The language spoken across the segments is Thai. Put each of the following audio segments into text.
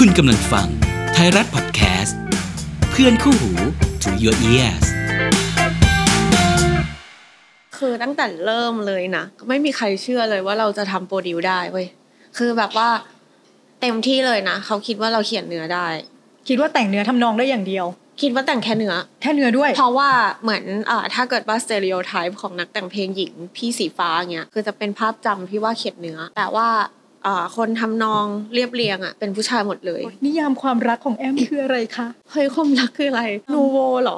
คุณกำลังฟังไทยรัฐพอดแคสต์ เพื่อนคู่หู to your ears คือตั้งแต่เริ่มเลยนะก็ไม่มีใครเชื่อเลยว่าเราจะทำ produce ได้เว้ยคือแบบว่าเต็มที่เลยนะเขาคิดว่าเราเขียนเนื้อได้ คิดว่าแต่งเนื้อทำนองได้อย่างเดียว คิดว่าแต่งแค่เนื้อ แค่เนื้อด้วย เพราะว่าเหมือนอ่าถ้าเกิดว่า stereotype ของนักแต่งเพลงหญิงพี่สีฟ้าเงี้ยคือจะเป็นภาพจำพี่ว่าเขียนเนื้อ แต่ว่าอ่า คนทำนองเรียบเรียงอะเป็นผู้ชายหมดเลย นิยามความรักของแอมคืออะไรคะเฮ้ยความรักคืออะไรนูโวเหรอ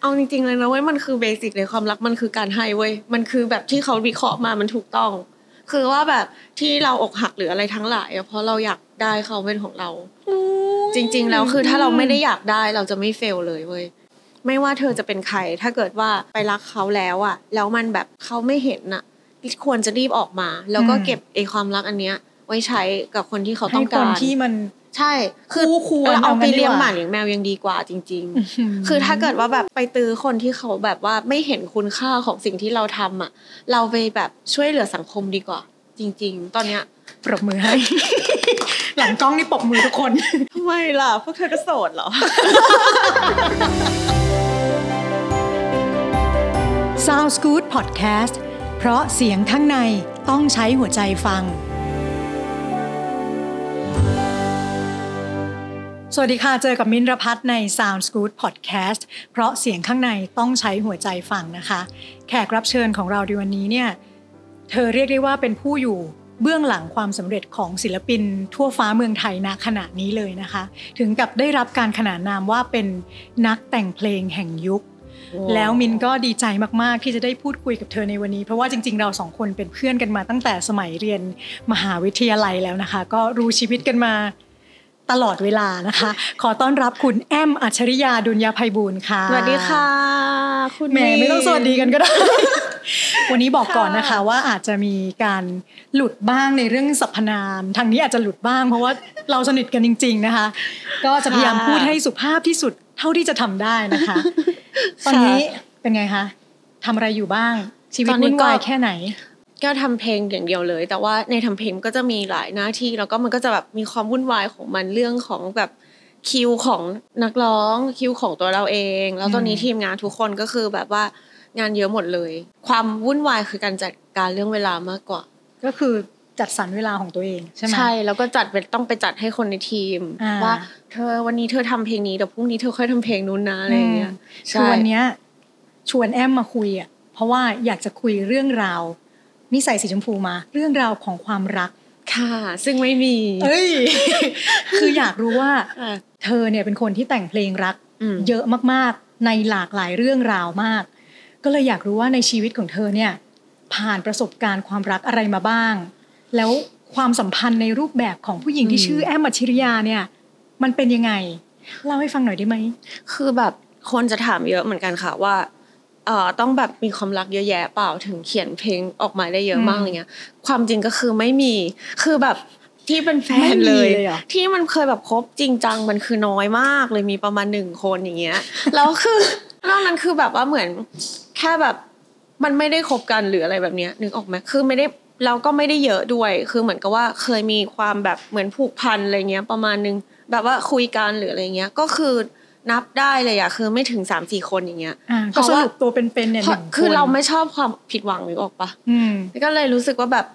เอาจริงๆเลยนะเว้ยมันคือเบสิกเลยความรักมันคือการให้เว้ยมันคือแบบที่เขาวิเคราะห์มามันถูกต้อง คือว่าแบบที่เราอกหักหรืออะไรทั้งหลายอะเพราะเราอยากได้เขาเป็นของเรา จริง ๆ แล้วคือถ้าเราไม่ได้อยากได้เราจะไม่เฟลเลยเว้ยไม่ว่าเธอจะเป็นใคร ถ้าเกิดว่าไปรักเขาแล้วอะแล้วมันแบบเขาไม่เห็นอะ ควรจะรีบออกมา แล้วก็เก็บไอความรักอันเนี้ย ไว้ใช้กับคนที่เขาให้ต้องคกานรที่มันใช่ คือคู่ควรเราเอาไปเอางั้นดีกว่าเลี้ยงหมาเลี้ยงแมวยังดีกว่าจริง ๆ คือถ้าเกิดว่าแบบไปตื้อคนที่เขาแบบว่าไม่เห็นคุณค่าของสิ่งที่เราทำอะ เราไปแบบช่วยเหลือสังคมดีกว่า จริง ๆ ตอนเนี้ยปรบมือให้ หลังกล้องนี่ปรบมือทุกคนทำไมล่ะ พวกเธอก็โสดเหรอ Sound Good Podcast เพราะเสียงข้างในต้องใช้หัวใจฟัง สวัสดีค่ะ เจอกับมินรพัฒน์ใน Sound Good Podcast เพราะเสียงข้างในต้องใช้หัวใจฟังนะคะ แขกรับเชิญของเราในวันนี้เนี่ย เธอเรียกได้ว่าเป็นผู้อยู่เบื้องหลังความสำเร็จของศิลปินทั่วฟ้าเมืองไทยณขณะนี้เลยนะคะ ถึงกับได้รับการขนานนามว่าเป็นนักแต่งเพลงแห่งยุค แล้วมินก็ดีใจมากๆ ที่จะได้พูดคุยกับเธอในวันนี้ เพราะว่าจริง ๆ เราสองคนเป็นเพื่อนกันมาตั้งแต่สมัยเรียนมหาวิทยาลัยแล้วนะคะ ก็รู้ชีวิตกันมาตลอดเวลานะคะ ขอต้อนรับคุณแอมอัจฉริยาดุลยาภัยบูลย์ค่ะ สวัสดีค่ะ คุณแหมไม่ต้องสวัสดีกันก็ได้ วันนี้บอกค่ะก่อนนะคะว่าอาจจะมีการหลุดบ้างในเรื่องสรรพนาม ทางนี้อาจจะหลุดบ้าง เพราะว่าเราสนิทกันจริง ๆนะคะ ก็จะพยายามพูดให้สุภาพที่สุดเท่าที่จะทำได้นะคะ ตอนนี้เป็นไงคะทำอะไรอยู่บ้าง ชีวิตวุ่นวายแค่ไหน ก็ทำเพลงอย่างเดียวเลย แต่ว่าในทำเพลงก็จะมีหลายหน้าที่แล้วก็มันก็จะแบบมีความวุ่นวายของมันเรื่องของแบบคิวของนักร้องคิวของตัวเราเอง แล้วตอนนี้อืมทีมงานทุกคนก็คือแบบว่างานเยอะหมดเลย ความวุ่นวายคือการจัดการเรื่องเวลามากกว่า ก็คือ จัดสรรเวลาของตัวเองใช่ไหมใช่แล้วก็จัดเป็นต้องไปจัดให้คนในทีมอ่าว่า เธอวันนี้เธอทำเพลงนี้เดี๋ยวพรุ่งนี้เธอค่อยทำเพลงนู้นนะอะไรอย่างเงี้ยใช่คือวันเนี้ยชวนแอมมาคุยอะเพราะว่าอยากจะคุยเรื่องราวนี่ใส่สีชมพูมา เรื่องราวของความรักค่ะ ซึ่งไม่มี เอ้ย คืออยากรู้ว่าอะเธอเนี่ยเป็นคนที่แต่งเพลงรักอืมเยอะมากๆ ในหลากหลายเรื่องราวมาก ก็เลยอยากรู้ว่าในชีวิตของเธอเนี่ย ผ่านประสบการณ์ความรักอะไรมาบ้าง แล้วความสัมพันธ์ในรูปแบบของผู้หญิงที่ชื่อแอมอัจฉริยาเนี่ย มันเป็นยังไงเล่าให้ฟังหน่อยได้ไหมคือแบบคนจะถามเยอะเหมือนกันค่ะว่าเอ่อต้องแบบมีความรักเยอะแยะเปล่าถึงเขียนเพลงออกมาได้เยอะมากอืมอะไรเงี้ย ความจริงก็คือไม่มีคือแบบที่เป็นแฟไม่นมีเลยเลยเหรอที่มันเคยแบบคบจริงจังมันคือน้อยมากเลยมีประมาณหนึ่งคนอย่างเงี้ยแล้วคือนอกนั้นคือแบบว่าเหมือนแค่แบบมันไม่ได้คบกันหรืออะไรแบบเนี้ยนึกออกไหมคือไม่ได้ เราก็ไม่ได้เยอะด้วย คือเหมือนกับว่าเคยมีความแบบเหมือนผูกพันอะไรเงี้ยประมาณนึง แบบว่าคุยกันหรืออะไรเงี้ย ก็คือนับได้เลยอะคือไม่ถึงสามสี่คนอย่างเงี้ยอ่าเพก็ราะสว่ารุปตัวเป็นๆเนี่ยเพหราะนึ่งคือคนเราไม่ชอบความผิดหวังนึกออกปะอืมก็เลยรู้สึกว่าแบบ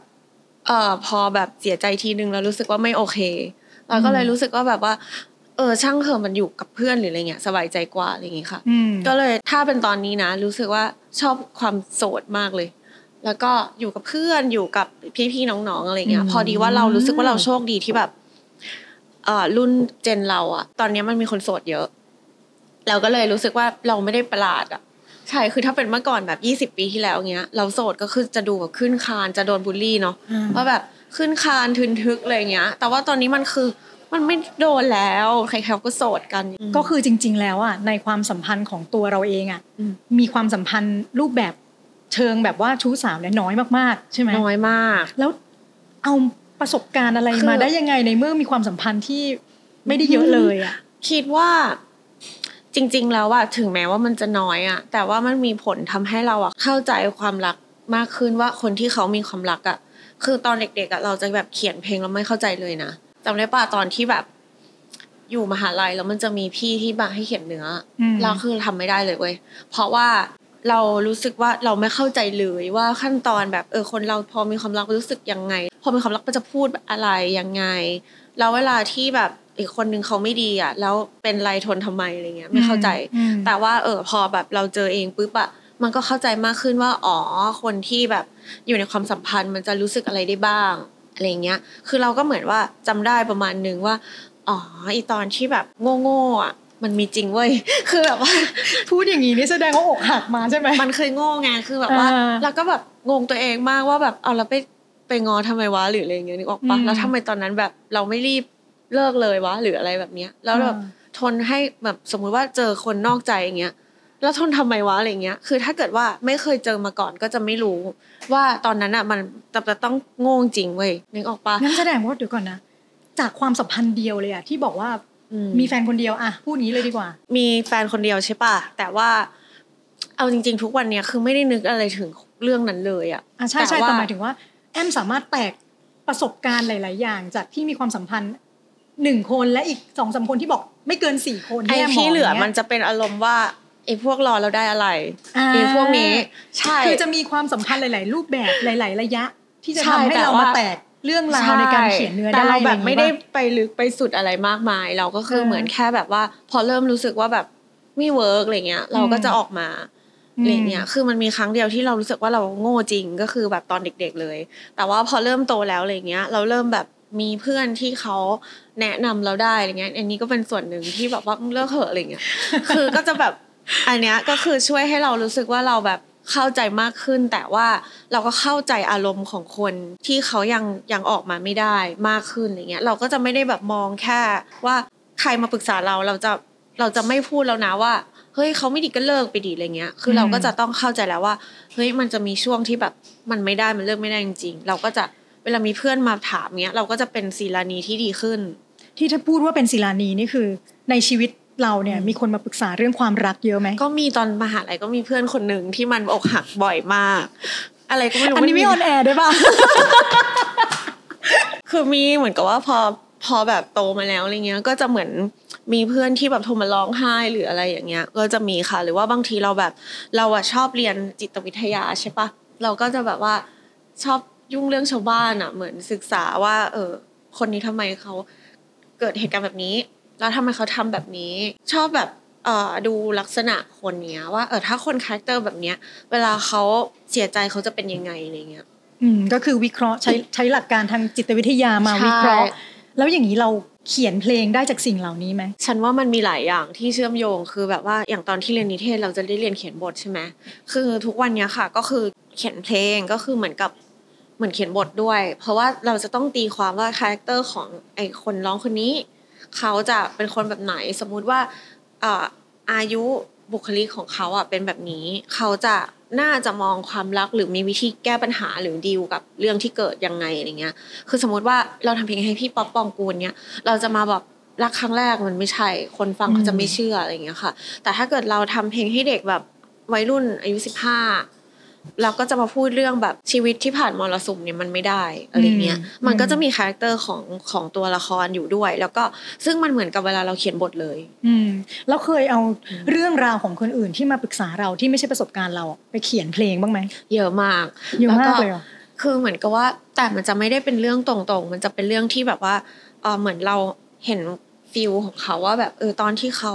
เอ่อพอแบบเสียใจทีนึงแล้วรู้สึกว่าไม่โอเคเราก็เลยอืมรู้สึกว่าแบบว่า เออช่างเถอะมันอยู่กับเพื่อนหรืออะไรเงี้ยสบายใจกว่าอะไรอย่างงี้ค่ะอืมก็เลยถ้าเป็นตอนนี้นะ รู้สึกว่าชอบความโสดมากเลย แล้วก็อยู่กับเพื่อนอยู่กับพี่ๆน้องๆอะไรเงี้ยอืมพอดีว่าเรารู้สึกว่าเราโชคดีที่แบบเอ่อรุ่นเจนเราอะตอนนี้มันมีคนโสดเยอะ เราก็เลยรู้สึกว่าเราไม่ได้ประหลาดอะใช่คือถ้าเป็นเมื่อก่อนแบบยี่สิบปีที่แล้วเงี้ย เราโสดก็คือจะดูแบบขึ้นคานจะโดนบูลลี่เนาะอ่าว่าแบบขึ้นคานทึนทึกอะไรเงี้ย แต่ว่าตอนนี้มันคือมันไม่โดนแล้วใครๆก็โสดกัน ก็คือจริง ๆ แล้วอะในความสัมพันธ์ของตัวเราเองอะอืมมีความสัมพันธ์รูปแบบ เชิงแบบว่าชู้สาวเนี่ยน้อยมากๆ ใช่ไหมน้อยมาก แล้วเอาประสบการณ์อะไรคือมาได้ยังไงในเมื่อมีความสัมพันธ์ที่ไม่ได้เยอะเลยอะคิดว่าจริง ๆ แล้วอะถึงแม้ว่ามันจะน้อยอะแต่ว่ามันมีผลทำให้เราอะเข้าใจความรักมากขึ้นว่าคนที่เขามีความรักอะคือตอนเด็กๆอะเราจะแบบเขียนเพลงแล้วไม่เข้าใจเลยนะจำได้ป่ะตอนที่แบบ อยู่มหาลัยแล้วมันจะมีพี่ที่มาให้เขียนเนื้ออมเราคือทำไม่ได้เลยเว้ยเพราะว่า เรารู้สึกว่าเราไม่เข้าใจเลยว่าขั้นตอนแบบเออคนเราพอมีความรักรู้สึกยังไง พอมีความรักมันจะพูดอะไรยังไงแล้วเวลาที่แบบอีกคนนึงเขาไม่ดีอะแล้วเป็นไรทนทำไมอะไรเงี้ยไม่เข้าใจอืมแต่ว่าเออพอแบบเราเจอเองปุ๊บอะมันก็เข้าใจมากขึ้นว่าอ๋อคนที่แบบอยู่ในความสัมพันธ์มันจะรู้สึกอะไรได้บ้างอะไรเงี้ย คือเราก็เหมือนว่าจำได้ประมาณนึงว่าอ๋ออีตอนที่แบบโง่ๆอะ มันมีจริงเว้ย คือแบบว่า พูดอย่างนี้นี่แสดงว่าอกหักมาใช่ไหมมันเคยโง่ไงคือแบบว่าเออเราก็แบบงงตัวเองมากว่าแบบเอาเราไปไปงอทำไมวะหรืออะไรเงี้ยนึกออกปะอืมแล้วทำไมตอนนั้นแบบเราไม่รีบเลิกเลยวะหรืออะไรแบบเนี้ย แล้วแบบอ่าทนให้แบบสมมุติว่าเจอคนนอกใจอย่างเงี้ยแล้วทนทำไมวะอะไรเงี้ย คือถ้าเกิดว่าไม่เคยเจอมาก่อนก็จะไม่รู้ ว่าตอนนั้นอะมันจะจะต้องโง่จริงเว้ยนึกออกปะงั้นแสดงว่าเดี๋ยวก่อนนะจากความสัมพันธ์เดียวเลยอะที่บอกว่าอื มีแฟนคนเดียวอะพูดงี้เลยดีกว่า มีแฟนคนเดียวใช่ปะแต่ว่า เอาจริง ๆ ทุกวันเนี้ยคือไม่ได้นึกอะไรถึงเรื่องนั้นเลยอะอะใช่ใช่แต่ว่าแต่หมายถึงว่า แอมสามารถแตกประสบการณ์หลาย ๆ อย่าง จากที่มีความสัมพันธ์หนึ่งคนและอีกสองสามคนที่บอกไม่เกินสี่คนไอ้แมที่เหลือางงี้ยมันจะเป็นอารมณ์ว่าไอ้พวกรอเราได้อะไรอ่าไอ้พวกนี้ ใช่คือจะมีความสัมพันธ์หลาย ๆ รูปแบบหลาย ๆ ระยะ ที่จะใช่ทำให้แต่เราว่ามาแตก เรื่องราวในการเขียนเนื้อแต่ได้เราแบบอะรไม่อย่งได้งี้ปะไปลึกไปสุดอะไรมากมาย เราก็คือเออเหมือนแค่แบบว่า พอเริ่มรู้สึกว่าแบบไม่เวิร์กอะไรเงี้ย เราก็จะออกมาอืมอะไรเงี้ย คือมันมีครั้งเดียวที่เรารู้สึกว่าเราโง่จริงก็คือแบบตอนเด็ก ๆเลย แต่ว่าพอเริ่มโตแล้วอะไรเงี้ย เราเริ่มแบบมีเพื่อนที่เขาแนะนำเราได้อะไรเงี้ย อันนี้ก็เป็นส่วนหนึ่งที่แบบว่ามึงเลิกเหอะอะไรเงี้ย คือก็จะแบบอันเนี้ยก็คือช่วยให้เรารู้สึกว่าเราแบบ เข้าใจมากขึ้น แต่ว่าเราก็เข้าใจอารมณ์ของคนที่เขายังยังออกมาไม่ได้มากขึ้นอะไรเงี้ยเราก็จะไม่ได้แบบมองแค่ว่าใครมาปรึกษาเราเราจะเราจะไม่พูดแล้วนะว่าเฮ้ยเขาไม่ดีก็เลิกไปดีอะไรเงี้ย คือเราก็จะต้องเข้าใจแล้วว่าเฮ้ยมันจะมีช่วงที่แบบมันไม่ได้มันเลิกไม่ได้จริงๆ เราก็จะเวลามีเพื่อนมาถามเงี้ย เราก็จะเป็นศีลานีที่ดีขึ้น ที่ถ้าพูดว่าเป็นศิลานีนี่คือ ในชีวิต เราเนี่ยอืมมีคนมาปรึกษาเรื่องความรักเยอะไหมก็มีตอนมหาลัยก็มีเพื่อนคนหนึ่งที่มันอกหักบ่อยมาก อะไรก็ไม่รู้อันนี้ไม่ออนแอร์ได้ป่ะคือมีเหมือนกับว่าพอพอแบบโตมาแล้วอะไรเงี้ย ก็จะเหมือนมีเพื่อนที่แบบโทรมาร้องไห้หรืออะไรอย่างเงี้ย ก็จะมีค่ะ หรือว่าบางทีเราแบบ เราอะชอบเรียนจิตวิทยาใช่ปะเราก็จะแบบว่าชอบยุ่งเรื่องชาวบ้านอะเหมือนศึกษาว่า เออคนนี้ทำไมเขาเกิดเหตุการณ์แบบนี้ แล้วทำไมเขาทำแบบนี้ ชอบแบบเอ่อดูลักษณะคนเนี้ย ว่าเออถ้าคน character แบบเนี้ย เวลาเขาเสียใจเขาจะเป็นยังไงอะไรเงี้ยอืมก็คือวิเคราะห์ใช้ใช้หลักการทางจิตวิทยามาใช่วิเคราะห์ แล้วอย่างนี้เราเขียนเพลงได้จากสิ่งเหล่านี้ไหมฉันว่ามันมีหลายอย่างที่เชื่อมโยงคือแบบว่าอย่างตอนที่เรียนนิเทศเราจะได้เรียนเขียนบทใช่ไหมคือทุกวันเนี้ยค่ะก็คือเขียนเพลงก็คือเหมือนกับเหมือนเขียนบทด้วย เพราะว่าเราจะต้องตีความว่า character ของไอคนร้องคนนี้ เขาจะเป็นคนแบบไหน สมมุติว่าอายุบุคลิกของเขาอะเป็นแบบนี้ เขาจะน่าจะมองความรักหรือมีวิธีแก้ปัญหาหรือดีลกับเรื่องที่เกิดยังไงอะไรเงี้ย คือสมมติว่าเราทำเพลงให้พี่ป๊อบปองกูลเนี้ยเราจะมาแบบรักครั้งแรกมันไม่ใช่ คนฟังเขาจะไม่เชื่ออะไรเงี้ยค่ะ แต่ถ้าเกิดเราทำเพลงให้เด็กแบบวัยรุ่นอายุสิบห้า เราก็จะมาพูดเรื่องแบบชีวิตที่ผ่านมรสุมเนี่ยมันไม่ได้อะไรเงี้ยอืมมันก็จะมี character ของของตัวละครอยู่ด้วย แล้วก็ซึ่งมันเหมือนกับเวลาเราเขียนบทเลย อืมแล้วเคยเอาเรื่องราวของคนอื่นที่มาปรึกษาเราที่ไม่ใช่ประสบการณ์เราไปเขียนเพลงบ้างไหมเยอะมากเยอะแล้วมากเลยเหรอคือเหมือนกับว่าแต่มันจะไม่ได้เป็นเรื่องตรงๆ มันจะเป็นเรื่องที่แบบว่าเออเหมือนเราเห็นฟิลของเขาว่าแบบเออตอนที่เขา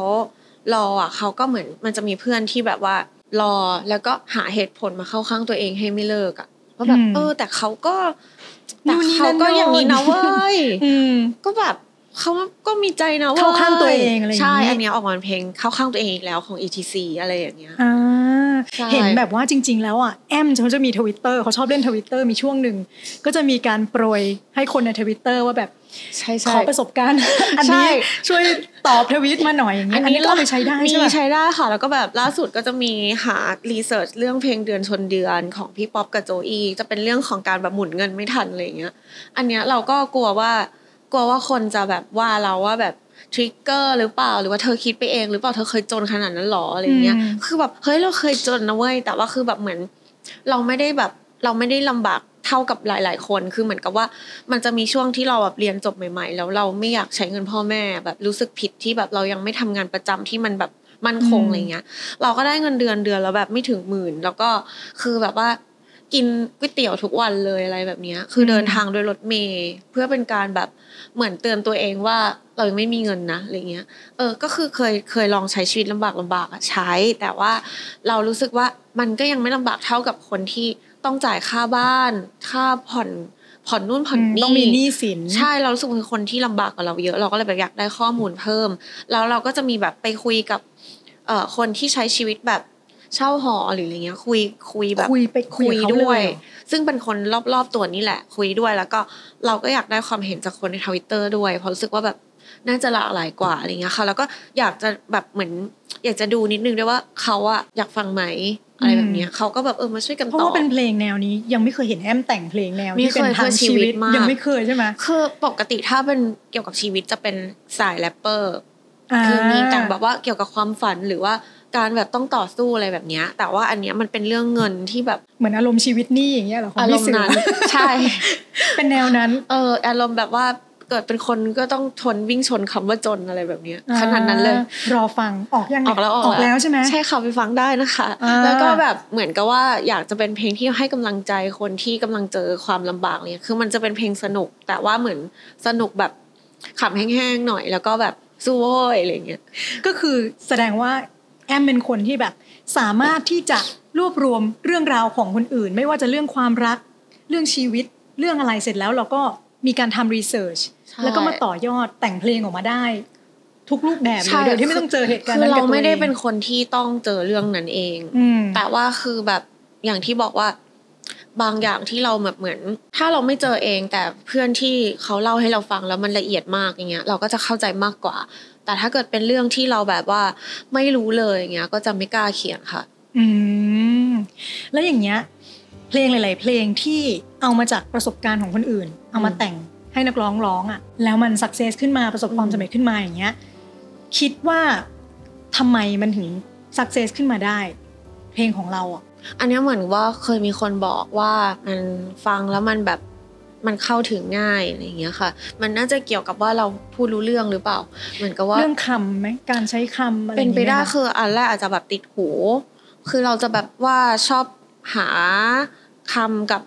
รออะเขาก็เหมือนมันจะมีเพื่อนที่แบบว่า รอแล้วก็หาเหตุผลมาเข้าข้างตัวเองให้ไม่เลิกอะว่าแบบอืมเออ แต่เขาก็แต่นู่นนี่เขานั่นก็อย่างนี้นะโน่นเว้ยอืมก็แบบเขาก็มีใจนะเว้ยเข้าข้างตัวเองอะไรอย่างเงี้ยใช่ อันเนี้ยออกมาเป็นเพลงเข้าข้างตัวเองอีกแล้วของ ETC อะไรอย่างเงี้ยอ่าใช่เห็นแบบว่าจริง ๆ แล้วอะแอมเขาจะมีทวิตเตอร์เขาชอบเล่นทวิตเตอร์มีช่วงหนึ่งก็จะมีการโปรยให้คนในทวิตเตอร์ว่าแบบ ใช่ใช่ขอประสบการณ์ อันนี้ใช่ช่วยตอบทวิตมาหน่อยอย่างเงี้ยอันนี้ก็เอาไปใช้ได้มีใช่ไหมใช้ได้ค่ะ แล้วก็แบบล่าสุดก็จะมีหา research เรื่องเพลงเดือนชนเดือนของพี่ป๊อบกับโจอี้จะเป็นเรื่องของการแบบหมุนเงินไม่ทันอะไรอย่างเงี้ย อันเนี้ยเราก็กลัวว่ากลัวว่าคนจะแบบว่าเราว่าแบบทริกเกอร์หรือเปล่าหรือว่าเธอคิดไปเองหรือเปล่าเธอเคยจนขนาดนั้นหรออะไรเงี้ยอืมคือแบบเฮ้ยเราเคยจนนะเว้ยแต่ว่าคือแบบเหมือน เราไม่ได้แบบเราไม่ได้ลำบาก เท่ากับหลาย ๆ คนคือเหมือนกับว่า มันจะมีช่วงที่เราแบบเรียนจบใหม่ ๆ แล้วเราไม่อยากใช้เงินพ่อแม่แบบรู้สึกผิดที่แบบเรายังไม่ทำงานประจำที่มันแบบมั่นคงอืมอะไรเงี้ย เราก็ได้เงินเดือนเดือนแล้วแบบไม่ถึงหมื่น แล้วก็คือแบบว่ากินก๋วยเตี๋ยวทุกวันเลยอะไรแบบเนี้ยคือเดินทางโดยรถเมล์เพื่อเป็นการแบบเหมือนเตือนตัวเองว่าเรายังไม่มีเงินนะอะไรเงี้ย เออ ก็คือเคยเคยลองใช้ชีวิตลำบากลำบากอะใช้ แต่ว่าเรารู้สึกว่ามันก็ยังไม่ลำบากเท่ากับคนที่ ต้องจ่ายค่าบ้าน ค่าผ่อนผ่อนนู่นผ่อนนี่ต้องมีหนี้สิน ใช่เรารู้สึกว่าเป็นคนที่ลำบากกว่าเราเยอะเราก็เลยแบบอยากได้ข้อมูลเพิ่ม แล้วเราก็จะมีแบบไปคุยกับเอ่อคนที่ใช้ชีวิตแบบเช่าหอหรืออะไรเงี้ย คุยคุยแบบคุยไปคุยกับเขาด้วยเลยเหรอซึ่งเป็นคนรอบๆตัวนี่แหละ คุยด้วยแล้วก็เราก็อยากได้ความเห็นจากคนในทวิตเตอร์ด้วยเพราะรู้สึกว่าแบบ น่าจะหลากหลายกว่าอะไรเงี้ยค่ะ แล้วก็อยากจะแบบเหมือนอยากจะดูนิดนึงด้วยว่าเขาอะอยากฟังไหมอะไรแบบเนี้ยเขาก็แบบเออมาช่วยกันเพตราะอบว่าเป็นเพลงแนวนี้ยังไม่เคยเห็นแอมแต่งเพลงแนวไม่ที่เป็นเคยทางเพื่อชีชีวิวิตตมากยังไม่เคยใช่ไหมคือปกติถ้าเป็นเกี่ยวกับชีวิตจะเป็นสายแรปเปอร์าคือมีแต่งแบบว่าเกี่ยวกับความฝันหรือว่าการแบบต้องต่อสู้อะไรแบบเนี้ยแต่ว่าอันเนี้ยมันเป็นเรื่องเงินที่แบบเหมือนอารมณ์ชีวิตหนี่อย่างเงี้ยเหรอของอารพี่มเสืณ์อนั้นใช่ เป็นแนวนั้น เอออารมณ์แบบว่า เกิดเป็นคนก็ต้องทนวิ่งชนคำว่าจนอะไรแบบเนี้ยขนาดนั้นเลยอ่ารอฟังออกยังออกแล้วออกออกแล้วใช่ไหมใช่ค่ะไปฟังได้นะคะอ่าแล้วก็แบบเหมือนกับว่าอยากจะเป็นเพลงที่ให้กำลังใจคนที่กำลังเจอความลำบากเนี่ยคือมันจะเป็นเพลงสนุก แต่ว่าเหมือนสนุกแบบขำแห้งๆหน่อย แล้วก็แบบสู้โว้ยอะไรเงี้ยก็คือแสดงว่าแอมเป็นคนที่แบบสามารถที่จะรวบรวมเรื่องราวของคนอื่น ไม่ว่าจะเรื่องความรัก เรื่องชีวิตเรื่องอะไรเสร็จแล้วเราก็มีการทำรีเสิร์ชใช่ แล้วก็มาต่อยอดแต่งเพลงออกมาได้ ทุกรูปแบบเลใช่ยโดยที่ไม่ต้องเจอเหตุการณ์คือนั้นเรากับตัวไม่ได้องเป็นคนที่ต้องเจอเรื่องนั้นเองอืมแต่ว่าคือแบบอย่างที่บอกว่าบางอย่างที่เราแบบเหมือน ถ้าเราไม่เจอเองแต่เพื่อนที่เขาเล่าให้เราฟังแล้วมันละเอียดมากอย่างเงี้ย เราก็จะเข้าใจมากกว่า แต่ถ้าเกิดเป็นเรื่องที่เราแบบว่าไม่รู้เลยอย่างเงี้ย ก็จะไม่กล้าเขียนค่ะ อืมแล้วอย่างเงี้ย เพลงหลาย ๆ เพลงที่เอามาจากประสบการณ์ของคนอื่น เอามาแต่ง ให้นักร้องร้องอะแล้วมันสักเซสขึ้นมาประสบความสำเร็จขึ้นมาอย่างเงี้ยคิดว่าทำไมมันถึง success ขึ้นมาได้ เพลงของเราอะอันเนี้ยเหมือนว่าเคยมีคนบอกว่ามันฟังแล้วมันแบบมันเข้าถึงง่ายอะไรอย่างเงี้ยค่ะ มันน่าจะเกี่ยวกับว่าเราพูดรู้เรื่องหรือเปล่า เหมือนกับว่าเรื่องคำไหมการใช้คำอะไรอย่างงี้เป็นไปได้ไหมคะคืออันแรกอาจจะแบบติดหู คือเราจะแบบว่าชอบหาคำกับ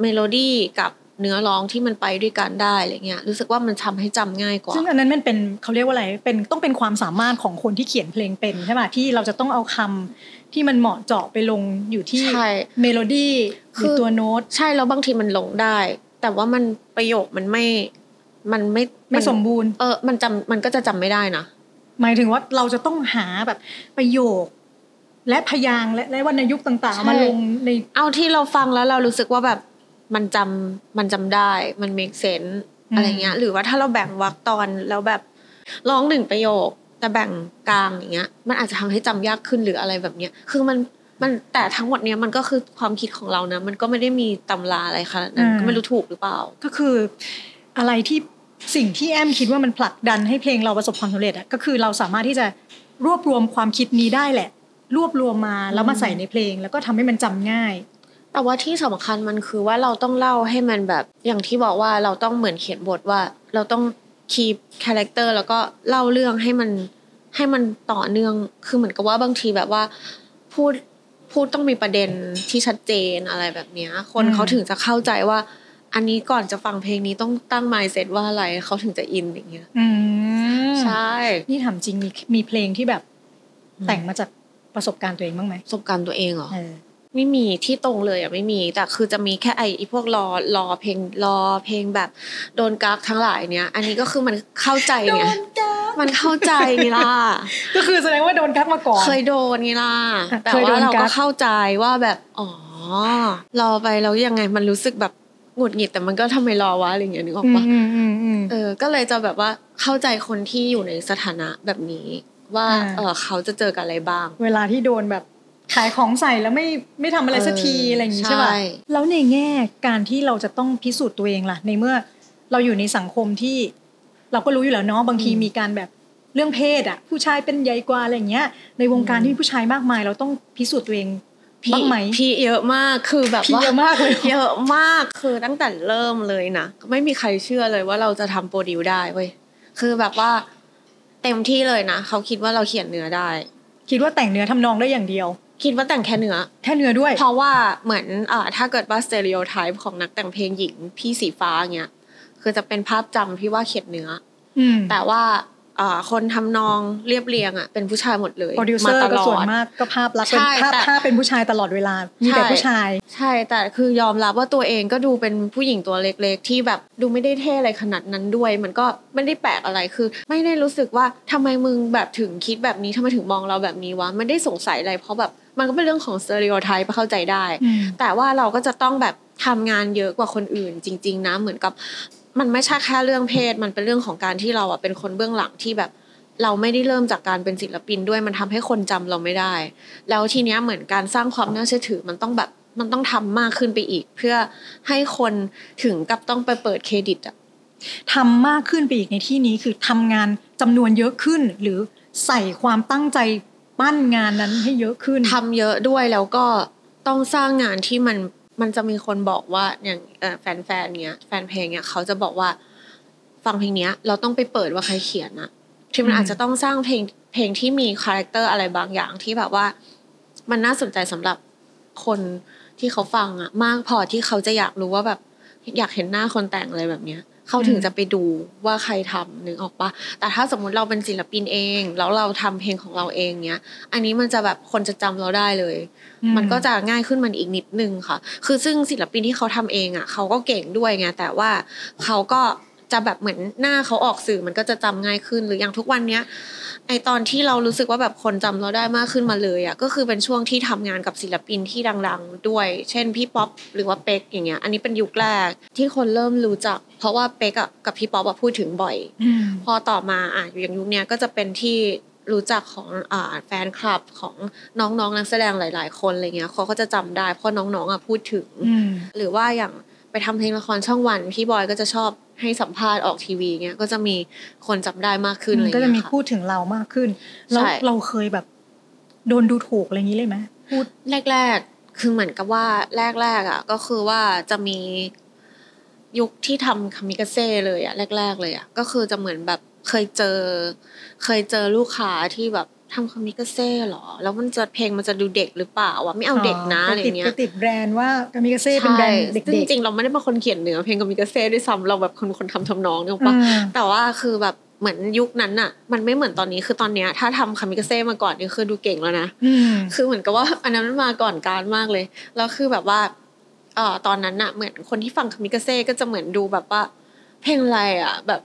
เมโลดี้กับ เนื้อร้องที่มันไปด้วยกันได้อะไรเงี้ยรู้สึกว่ามันทำให้จำง่ายกว่าซึ่งอันนั้นมันเป็นเขาเรียกว่าอะไรเป็นต้องเป็นความสามารถของคนที่เขียนเพลงเป็นใช่ไหมที่เราจะต้องเอาคำที่มันเหมาะเจาะไปลงอยู่ที่ใช่เมโลดี้หรือตัวโน้ตใช่แล้วบางทีมันลงได้ แต่ว่ามันประโยคมันไม่มันไม่ไม่สมบูรณ์เออมันจำมันก็จะจำไม่ได้นะหมายถึงว่าเราจะต้องหาแบบประโยค และพยางค์และและวรรณยุกต์ต่างใช่ๆมาลงในเอาที่เราฟังแล้วเรารู้สึกว่าแบบ มันจำมันจำได้มัน make sense อืมอะไรเงี้ย หรือว่าถ้าเราแบ่งวรรคตอนแล้วแบบร้องหนึ่งประโยคแต่แบ่งกลางอย่างเงี้ย มันอาจจะทำให้จำยากขึ้นหรืออะไรแบบเนี้ย คือมันมันแต่ทั้งหมดเนี้ยมันก็คือความคิดของเรานะ มันก็ไม่ได้มีตำราอะไรขนาดนั้นก็ไม่รู้ถูกหรือเปล่า ก็คืออะไรที่สิ่งที่แอมคิดว่ามันผลักดันให้เพลงเราประสบความสำเร็จอะก็คือเราสามารถที่จะรวบรวมความคิดนี้ได้แหละ รวบรวมมาแล้วมาใส่ในเพลง แล้วก็ทำให้มันจำง่าย แต่ว่าที่สำคัญมันคือว่าเราต้องเล่าให้มันแบบอย่างที่บอกว่าเราต้องเหมือนเขียนบทว่า เราต้อง keep character แล้วก็เล่าเรื่องให้มันให้มันต่อเนื่องคือเหมือนกับว่าบางทีแบบว่าพูดพูดต้องมีประเด็นที่ชัดเจนอะไรแบบเนี้ย คนอืมเขาถึงจะเข้าใจว่า อันนี้ก่อนจะฟังเพลงนี้ต้องตั้ง mindset ว่าอะไรเขาถึงจะอินอย่างเงี้ยอืมใช่ นี่ถามจริงมีมีเพลงที่แบบ แต่งมาจากประสบการณ์ตัวเองบ้างไหมประสบการณ์ตัวเองเหรอเออ ไม่มีที่ตรงเลยอะไม่มี แต่คือจะมีแค่ไอ้ไอ้พวกรอรอเพลงรอเพลงแบบโดนกักทั้งหลายเนี้ยอันนี้ก็คือมันเข้าใจไงมันเข้าใจนี่ล่ะก็คือแสดงว่าโดนกักมาก่อนเคยโดนนี่ล่ะอะแต่เคยโดว่านเรากัก็กเข้าใจว่าแบบอ๋อรอไปแล้วยังไงมันรู้สึกแบบหงุดหงิดแต่มันก็ทำไมรอวะอะไรอย่างเงี้ยนึกออกปะอืมอืมอืมเออ ก็เลยจะแบบว่าเข้าใจคนที่อยู่ในสถานะแบบนี้ ว่าอ่าเออเขาจะเจอกับอะไรบ้าง เวลาที่โดนแบบ ขายของใส่แล้วไม่ไม่ทำอะไรสักทีเออออะไรอย่างนี้ใช่ป่ะใช่แล้วในแง่การที่เราจะต้องพิสูจน์ตัวเองล่ะ ในเมื่อเราอยู่ในสังคมที่ เราก็รู้อยู่แล้วเนาะบางทีมีการแบบเรื่องเพศอะผู้ชายเป็นใหญ่กว่าอะไรอย่างเงี้ย ในวงการที่มีผู้ชายมากมาย เราต้องพิสูจน์ตัวเองพี่บ้างไหมพี่เยอะมากคือแบบพี่ว่าเยอะมากเลยเยอะมากคือตั้งแต่เริ่มเลยนะไม่มีใครเชื่อเลยว่าเราจะทำโปรดิวได้เว้ยคือแบบว่าเต็มที่เลยนะเขาคิดว่าเราเขียนเนื้อได้ คิดว่าแต่งเนื้อทำนองได้อย่างเดียว คิดว่าแต่งแค่เนื้อ แค่เนื้อด้วย เพราะว่าเหมือนอ่าถ้าเกิดว่า stereotype ของนักแต่งเพลงหญิงพี่สีฟ้าเงี้ย คือจะเป็นภาพจำพี่ว่าเขียนเนื้ออืมแต่ว่าอ่า คนทำนองเรียบเรียงอะเป็นผู้ชายหมดเลยโปรดิวเซอมาตก็ส่วนมากก็ภาพลักษณ์เป็นใช่ภาพแต่ภาพเป็นผู้ชายตลอดเวลามีแต่ใช่ผู้ชาย ใช่แต่คือยอมรับว่าตัวเองก็ดูเป็นผู้หญิงตัวเล็กๆ ที่แบบดูไม่ได้เท่อะไรขนาดนั้นด้วย มันก็ไม่ได้แปลกอะไรคือ ไม่ได้รู้สึกว่าทำไมมึงแบบถึงคิดแบบนี้ทำไมถึงมองเราแบบนี้วะไม่ได้สงสัยอะไรเพราะแบบมันก็เป็นเรื่องของสเตอริโอไทป์เข้าใจได้อืมแต่ว่าเราก็จะต้องแบบทำงานเยอะกว่าคนอื่นจริง ๆนะเหมือนกับ มันไม่ใช่แค่เรื่องเพศ มันเป็นเรื่องของการที่เราอะเป็นคนเบื้องหลังที่แบบ เราไม่ได้เริ่มจากการเป็นศิลปินด้วยมันทำให้คนจำเราไม่ได้ แล้วทีเนี้ยเหมือนการสร้างความน่าเชื่อถือมันต้องแบบมันต้องทำมากขึ้นไปอีก เพื่อให้คนถึงกับต้องไปเปิดเครดิตอะทำมากขึ้นไปอีกในที่นี้คือทำงานจำนวนเยอะขึ้น หรือใส่ความตั้งใจปั้นงานนั้นให้เยอะขึ้นทำเยอะด้วยแล้วก็ต้องสร้างงานที่มัน มันจะมีคนบอกว่าอย่างเอ่อแฟนๆเนี้ย แฟนเพลงเนี้ยเขาจะบอกว่า ฟังเพลงเนี้ย เราต้องไปเปิดว่าใครเขียนนะที่มันอืมอาจจะต้องสร้างเพลงเพลงที่มี character อะไรบางอย่างที่แบบว่า มันน่าสนใจสำหรับคนที่เขาฟังอะมากพอที่เขาจะอยากรู้ว่าแบบ อยากเห็นหน้าคนแต่งอะไรแบบเนี้ย เขาถึงจะไปดูว่าใครทำนึกออกปะแต่ถ้าสมมุติเราเป็นศิลปินเอง แล้วเราทำเพลงของเราเองเนี้ย อันนี้มันจะแบบคนจะจำเราได้เลยอืมันก็จะง่ายขึ้นมันอีกนิดนึงค่ะ คือซึ่งศิลปินที่เขาทำเองอะเขาก็เก่งด้วยไงแต่ว่าเขาก็ จะแบบเหมือนหน้าเขาออกสื่อมันก็จะจำง่ายขึ้น หรืออย่างทุกวันเนี้ยไอตอนที่เรารู้สึกว่าแบบคนจำเราได้มากขึ้นมาเลยอะก็คือเป็นช่วงที่ทำงานกับศิลปินที่ดัง ๆ ด้วย เช่นพี่ป๊อปหรือว่าเป๊กอย่างเงี้ยอันนี้เป็นยุคแรกที่คนเริ่มรู้จัก เพราะว่าเป๊กอะกับพี่ป๊อปอะพูดถึงบ่อยอืมพอต่อมาอะอย่างยุคเนี้ยก็จะเป็นที่รู้จักของอ่าแฟนคลับของน้องๆนักแสดงหลาย ๆ คนอะไรเงี้ยเขาก็จะจำได้เพราะน้องๆอะพูดถึงอืมหรือว่าอย่างไปทำเพลงละครช่องวันพี่บอยก็จะชอบ ให้สัมภาษณ์ออกทีวีเงี้ยก็จะมีคนจำได้มากขึ้นอะไรก็เงี้ยจะมีค่ะพูดถึงเรามากขึ้นแล้วใช่เราเคยแบบโดนดูถูกอะไรอย่างนี้เลยไหมพูดแรก ๆ คือเหมือนกับว่าแรก ๆ อะ ก็คือว่าจะมียุคที่ทำคามิกาเซ่เลยอะแรก ๆ เลยอะก็คือจะเหมือนแบบเคยเจอ เคยเจอลูกค้าที่แบบ ทำคามิกาเซ่หรอ แล้วมันจะเพลงมันจะดูเด็กหรือเปล่าวะไม่เอาเด็กนะอะไรไปติดเงี้ไปยติดแบรนด์ว่ากามิกาเซ่เป็นแบรนด์เด็ซึ่งกจริงๆเราไม่ได้เป็นคนเขียนเนื้อเพลงคามิกาเซ่ด้วยซ้ำเราแบบคนคนทำทำนองเนี่ยๆปะอืมแต่ว่าคือแบบเหมือนยุคนั้นน่ะ มันไม่เหมือนตอนนี้คือตอนเนี้ยถ้าทำคามิกาเซ่มาก่อนนี่คือดูเก่งแล้วนะอืมคือเหมือนกับว่าอันนั้นมันมาก่อนการมากเลยแล้วคือแบบว่าเอ่อตอนนั้นน่ะเหมือนคนที่ฟังคามิกาเซ่ก็จะเหมือนดูแบบว่า เพลงอะไรอะแบบ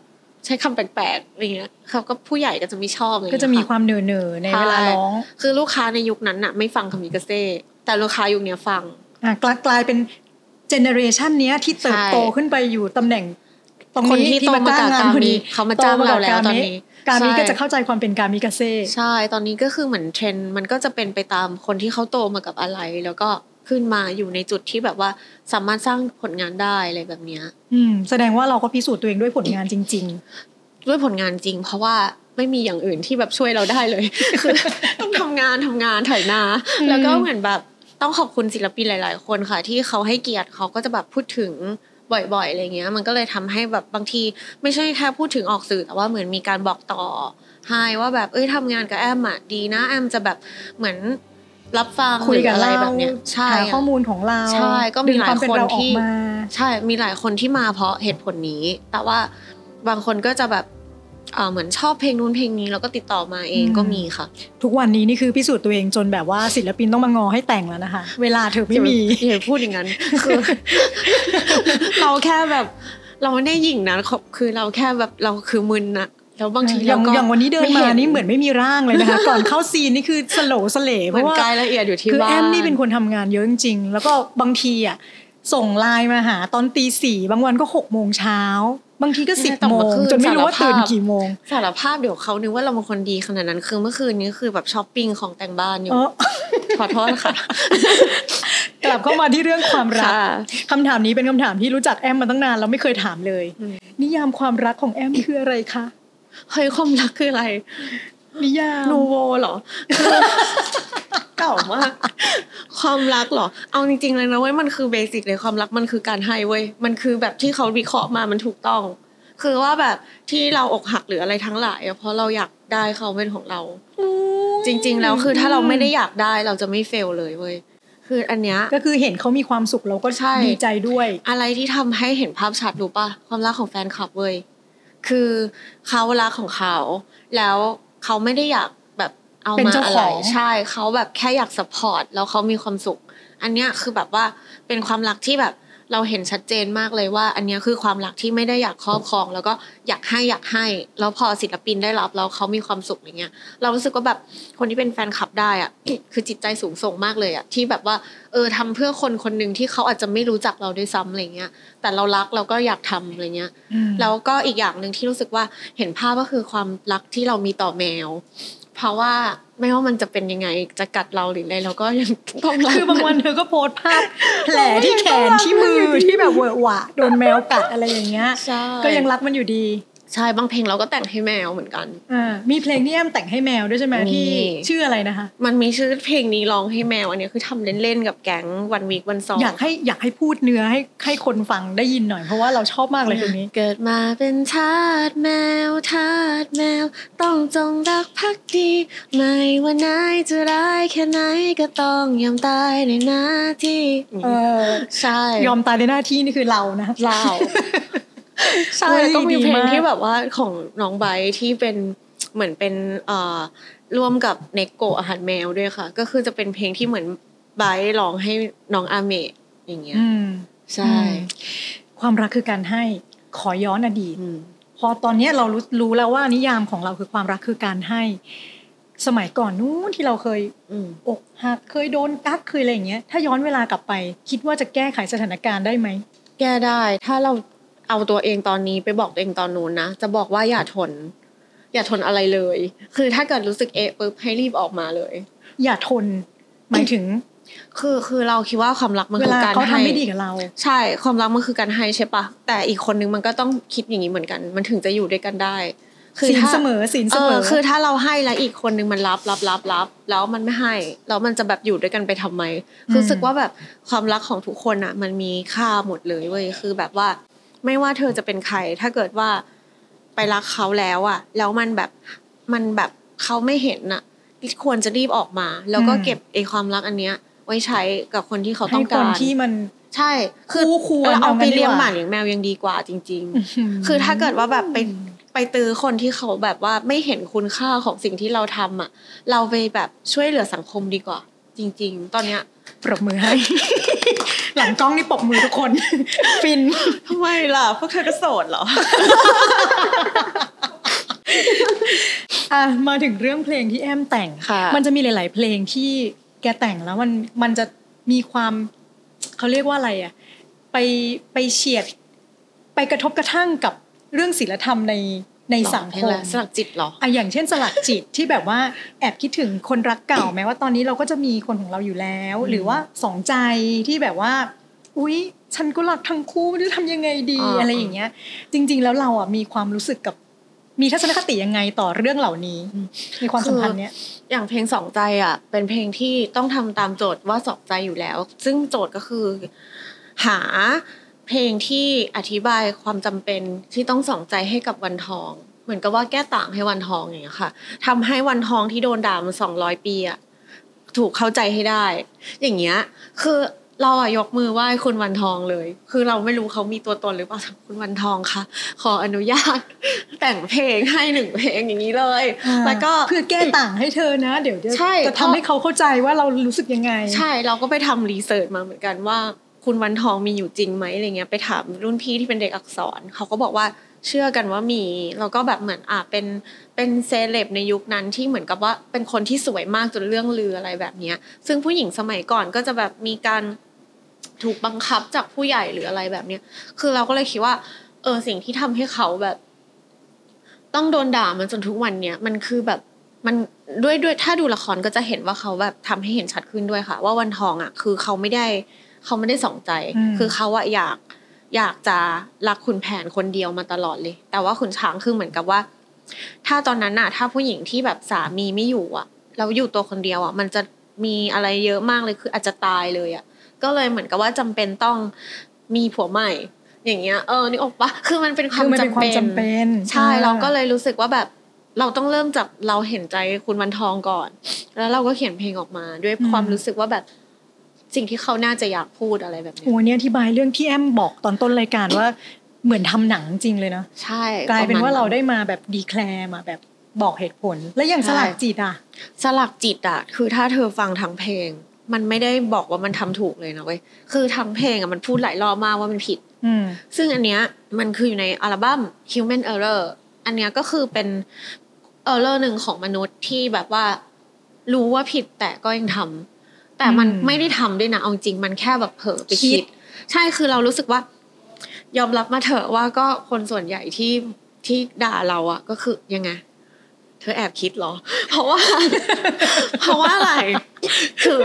ใช้คำแปลกๆอะไรเงี้ยเขาก็ผู้ใหญ่ก็จะไม่ชอบอะไรก็เงี้ยจะมีค่ะความเหน่อเนอๆในเวลาร้อง คือลูกค้าในยุคนั้นน่ะ ไม่ฟังคามิกาเซ่แต่ลูกค้ายุคเนี้ยฟังอะกลายกลายเป็น generation เนี้ยที่เติบโตใช่ขึ้นไปอยู่ตำแหน่งตรงคนนี้ที่ที่มาจ้างงานโตมากับพอดีการมิเขามาจ้างเราแล้วตอนนี้คามิใช่ก็จะเข้าใจความเป็นคามิกาเซ่ใช่ ตอนนี้ก็คือเหมือนเทรนด์มันก็จะเป็นไปตามคนที่เขาโตมากับอะไร แล้วก็ ขึ้นมาอยู่ในจุดที่แบบว่าสามารถสร้างผลงานได้อะไรแบบเนี้ยอืม แสดงว่าเราก็พิสูจน์ตัวเองด้วยผลงานจริงด้วยผลงานจริง เพราะว่าไม่มีอย่างอื่นที่แบบช่วยเราได้เลยคือต้องทำงานทำงานถ่ายนาอืมแล้วก็เหมือนแบบต้องขอบคุณศิลปินหลาย ๆ คนค่ะ ที่เขาให้เกียรติเขาก็จะแบบพูดถึงบ่อยๆอะไรเงี้ย มันก็เลยทำให้แบบบางที ไม่ใช่แค่พูดถึงออกสื่อแต่ว่าเหมือนมีการบอกต่อให้ว่าแบบเอ้ยทำงานกับแอมอะดีนะแอมจะแบบเหมือน รับฟังๆคุยกับหรืออะไรเราแบบเนี้ยใช่หาข้อมูลของเราใช่ก็มีดึงหลายความเป็นคนเราออที่กมาใช่มีหลายคนที่มาเพราะเหตุผลนี้ แต่ว่าบางคนก็จะแบบเอ่อเหมือนชอบเพลงนู้นเพลงนี้แล้วก็ติดต่อมาเองอืมก็มีค่ะ ทุกวันนี้นี่คือพิสูจน์ตัวเองจนแบบว่าศิลปินต้องมางอให้แต่งแล้วนะคะ เวลาเธอไม่มีอย่าพูดอย่างนั้นคือเราแค่แบบเราไม่ได้หยิ่งนะคือเราแค่แบบเราคือมึนนะ แล้วบางทีอย่าเรางก็อย่างวันนี้เดินไมานี่เหมือนไม่มีร่างเลยนะคะก่อนเข้าซีนนี่คือสโลว์สเลเพเหมือนราะว่ากายละเอียดอยู่ที่คือบ้านแอมนี่เป็นคนทำงานเยอะจริงๆแล้วก็บางทีอะส่งไลน์มาหาตอนตีสี่บางวันก็หกโมงเช้าบางทีก็สิบโมงจนไม่รู้ว่าตื่นกี่โมง สารภาพเดี๋ยวเขานึกว่าเราเป็นคนดีขนาดนั้นคือเมื่อคืนนี้คือแบบช้อปปิ้งของแต่งบ้านอยู่เออขอโทษค่ะกลับเข้ามาที่เรื่องความรักค่ะคำถามนี้เป็นคำถามที่รู้จักแอมมาตั้งนานเราไม่เคยถามเลยอืมนิยามความรักของแอมคืออะไรคะ เฮ้ยความรักคืออะไรนิยามนูโวเหรอเก่ามากความรักเหรอ เอาจริงๆเลยนะเว้ยมันคือเบสิกเลยความรักมันคือการให้เว้ยมันคือแบบที่เขาวิเคราะห์มามันถูกต้อง คือว่าแบบที่เราอกหักหรืออะไรทั้งหลายอะเพราะเราอยากได้เขาเป็นของเรา จริง ๆ แล้วคือถ้าเราไม่ได้อยากได้เราจะไม่เฟลเลยเว้ยคืออันเนี้ยก็คือเห็นเขามีความสุขเราก็ใช่ดีใจด้วย อะไรที่ทำให้เห็นภาพชัดรู้ปะความรักของแฟนคลับเว้ย คือเขารักของเขา แล้วเขาไม่ได้อยากแบบเอาเป็นมาเจ้าอะขไรองใช่เขาแบบแค่อยากสปอร์ตแล้วเขามีความสุข อันเนี้ยคือแบบว่าเป็นความรักที่แบบ เราเห็นชัดเจนมากเลยว่า อันเนี้ยคือความรักที่ไม่ได้อยากครอบครอง แล้วก็อยากให้อยากให้ แล้วพอศิลปินได้รับแล้วเขามีความสุขอย่างเงี้ย เรารู้สึกว่าแบบคนที่เป็นแฟนคลับได้อะคือจิตใจสูงส่งมากเลยอะที่แบบว่าเออทำเพื่อคนคนหนึ่งที่เขาอาจจะไม่รู้จักเราด้วยซ้ำอะไรเงี้ย แต่เรารักเราก็อยากทำอะไรเงี้ยอืมแล้วก็อีกอย่างหนึ่งที่รู้สึกว่าเห็นภาพก็คือความรักที่เรามีต่อแมว เพราะว่าไม่ว่ามันจะเป็นยังไงจะกัดเราหรืออะไรเราก็ยังต้องรักคือบางวันมัเธอก็โพสต์ภาพแผลที่แขนที่มือที่แบบเวอะหวะโดนแมวกัดอะไรอย่างเงี้ยใช่ก็ยังรักมันอยู่ดี ใช่บางเพลงเราก็แต่งให้แมวเหมือนกันอ่ามีเพลงที่แอมแต่งให้แมวด้วยใช่ไหมมีที่ชื่ออะไรนะคะ มันมีชื่อเพลงนี้ร้องให้แมวอันเนี้ยคือทำเล่นๆกับแก๊งวันวีควันสองอยากให้อยากให้พูดเนื้อให้ให้คนฟังได้ยินหน่อยเพราะว่าเราชอบมากเลยเพลงนี้ เกิดมาเป็นทาสแมวทาสแมว ต้องจงรักภักดีไม่ว่านายจะร้ายแค่ไหนก็ต้องยอมตายในหน้าที่เออใช่ยอมตายในหน้าที่นี่คือเรานะเรา ใช่เฮ้ยแล้วก็มีดีเพลงมากที่แบบว่าของน้องไบร์ทที่เป็นเหมือนเป็นเอ่อร่วมกับเนโกะอาหารแมวด้วยค่ะ ก็คือจะเป็นเพลงที่เหมือนไบร์ทร้องให้น้องอาเมะอย่างเงี้ยอืมใช่อืมความรักคือการให้ขอย้อนอดีตอืมพอตอนเนี้ยเรารู้รู้แล้วว่านิยามของเราคือความรักคือการให้ สมัยก่อนนู้นที่เราเคยอืมอกหักเคยโดนกักเคยอะไรอย่างเงี้ย ถ้าย้อนเวลากลับไป คิดว่าจะแก้ไขสถานการณ์ได้ไหมแก้ได้ ถ้าเรา เอาตัวเองตอนนี้ไปบอกตัวเองตอนนู้นนะจะบอกว่าอย่าทน อย่าทนอะไรเลย คือถ้าเกิดรู้สึกเอะปุ๊บให้รีบออกมาเลย อย่าทน หมายถึง คือคือเราคิดว่าความรักมันเวคือลาการเขาทำให้ไม่ดีกับเรา ใช่ความรักมันคือการให้ใช่ปะแต่อีกคนนึงมันก็ต้องคิดอย่างนี้เหมือนกัน มันถึงจะอยู่ด้วยกันได้ศีลถ้าเสมอศีลเสมอคือถ้าเราให้แล้วอีกคนนึงมันรับรับรับรับ แล้วมันไม่ให้แล้วมันจะแบบอยู่ด้วยกันไปทำไมรู้สึกว่าแบบความรักของทุกคนอะ มันมีค่าหมดเลยเว้ยคือแบบว่า ไม่ว่าเธอจะเป็นใคร ถ้าเกิดว่าไปรักเขาแล้วอะ แล้วมันแบบมันแบบเขาไม่เห็นอะควรจะรีบออกมา แล้วก็อืมเก็บไอ้ความรักอันเนี้ย ไว้ใช้กับคนที่เขาต้ให้องคกานรที่มันใช่ คือคู่ควรเราเอาเอาไปงั้นดีกว่าเลี้ยงหมาเลี้ยงแมวยังดีกว่าจริง ๆ คือถ้าเกิดว่าแบบไปไปตื้อคนที่เขาแบบว่าไม่เห็นคุณค่าของสิ่งที่เราทำอะ เราไปแบบช่วยเหลือสังคมดีกว่า จริง ๆ ตอนเนี้ยปรบมือให้ หลังกล้องนี่ปรบมือทุกคน ฟินทำไมล่ะพวกเธอก็โสดเหรออะมาถึงเรื่องเพลงที่แอมแต่งค่ะมันจะมีหลาย ๆ เพลงที่แกแต่งแล้วมันมันจะมีความเขาเรียกว่าอะไรอะไปไปเฉียด ไปกระทบกระทั่งกับเรื่องศีลธรรมใน ในสังเพลคงมอะไรสลักจิตเหรออะอย่างเช่นสลักจิตที่แบบว่าแอบคิดถึงคนรักเก่าแม้ว่าตอนนี้เราก็จะมีคนของเราอยู่แล้ว หรือว่าสองใจที่แบบว่า อุ๊ยฉันก็รักทั้งคู่ไม่รู้จะทำยังไงดีอ่าอะไรอย่างเงี้ย จริง ๆ แล้วเราอะมีความรู้สึกกับมีทัศนคติยังไงต่อเรื่องเหล่านี้ในความสัมพันธ์เนี้ยอย่างเพลงสองใจอะ เป็นเพลงที่ต้องทำตามโจทย์ว่าสองใจอยู่แล้ว ซึ่งโจทย์ก็คือ หา เพลงที่อธิบายความจำเป็นที่ต้องสองใจให้กับวันทอง เหมือนกับว่าแก้ต่างให้วันทองอย่างเงี้ยค่ะทำให้วันทองที่โดนด่ามาสองร้อยปีอะถูกเข้าใจให้ได้ อย่างเงี้ย คือเราอะยกมือไหว้คุณวันทองเลย คือเราไม่รู้เขามีตัวตนหรือเปล่าคุณวันทองคะขออนุญาต แต่งเพลงให้หนึ่งเพลงอย่างนี้เลย แล้วก็เพื่อแก้ต่างให้เธอนะ เดี๋ยวจะใช่จะทำให้เขาเข้าใจว่าเรารู้สึกยังไง ใช่เราก็ไปทำรีเสิร์ชมาเหมือนกันว่า คุณวันทองมีอยู่จริงไหมอะไรเงี้ยไปถามรุ่นพี่ที่เป็นเด็กอักษรเขาก็บอกว่าเชื่อกันว่ามีแล้วก็แบบเหมือนอะเป็นเป็นเซเลบในยุคนั้นที่เหมือนกับว่าเป็นคนที่สวยมากจนเรื่องลืออะไรแบบเนี้ย ซึ่งผู้หญิงสมัยก่อนก็จะแบบมีการถูกบังคับจากผู้ใหญ่หรืออะไรแบบเนี้ย คือเราก็เลยคิดว่า เออสิ่งที่ทำให้เขาแบบ ต้องโดนด่ามันจนทุกวันเนี้ยมันคือแบบมันด้วยด้วยถ้าดูละครก็จะเห็นว่าเขาแบบทำให้เห็นชัดขึ้นด้วยค่ะ ว่าวันทองอะ คือเขาไม่ได้ เขาไม่ได้สองใจอืมคือเขาอะอยากอยากจะรักขุนแผนคนเดียวมาตลอดเลย แต่ว่าขุนช้างคือเหมือนกับว่า ถ้าตอนนั้นอะถ้าผู้หญิงที่แบบสามีไม่อยู่อะแล้วอยู่ตัวคนเดียวอะมันจะมีอะไรเยอะมากเลยคืออาจจะตายเลยอะก็เลยเหมือนกับว่าจำเป็นต้องมีผัวใหม่ อย่างเงี้ยเออนี่ออกปะคือมันเป็นความคือมันเป็นจำความเป็นจำเป็น ใช่อ่าเราก็เลยรู้สึกว่าแบบเราต้องเริ่มจากเราเห็นใจคุณวันทองก่อน แล้วเราก็เขียนเพลงออกมา ด้วยความรู้สึกว่าแบบ สิ่งที่เขาน่าจะอยากพูดอะไรแบบเนี้โอ้ยเนี่ยอธิบายเรื่องที่แอมบอกตอนต้นรายการว่าเหมือนทำหนังจริงเลยเนาะใช่กลายเป็นว่าะมณเราได้มาแบบดีแคลร์มาแบบบอกเหตุผล แล้วอย่างสลักจิตอะ สลักจิตอะคือถ้าเธอฟังทั้งเพลง มันไม่ได้บอกว่ามันทำถูกเลยนะเว้ยคือทั้งเพลงอะมันพูดหลายรอบมากว่ามันผิดอืมซึ่งอันเนี้ยมันคืออยู่ในอัลบั้ม Human Error อันเนี้ยก็คือเป็น error หนึ่งของมนุษย์ที่แบบว่า รู้ว่าผิดแต่ก็ยังทำ แต่มันอืมไม่ได้ทำด้วยนะเอาจริงมันแค่แบบเผลอไปคิคิดดใช่คือเรารู้สึกว่า ยอมรับมาเถอะว่าก็คนส่วนใหญ่ที่ที่ด่าเราอะก็คือยังไงเธอแอบคิดเหรอ เพราะว่า เพราะว่าอะไร คือ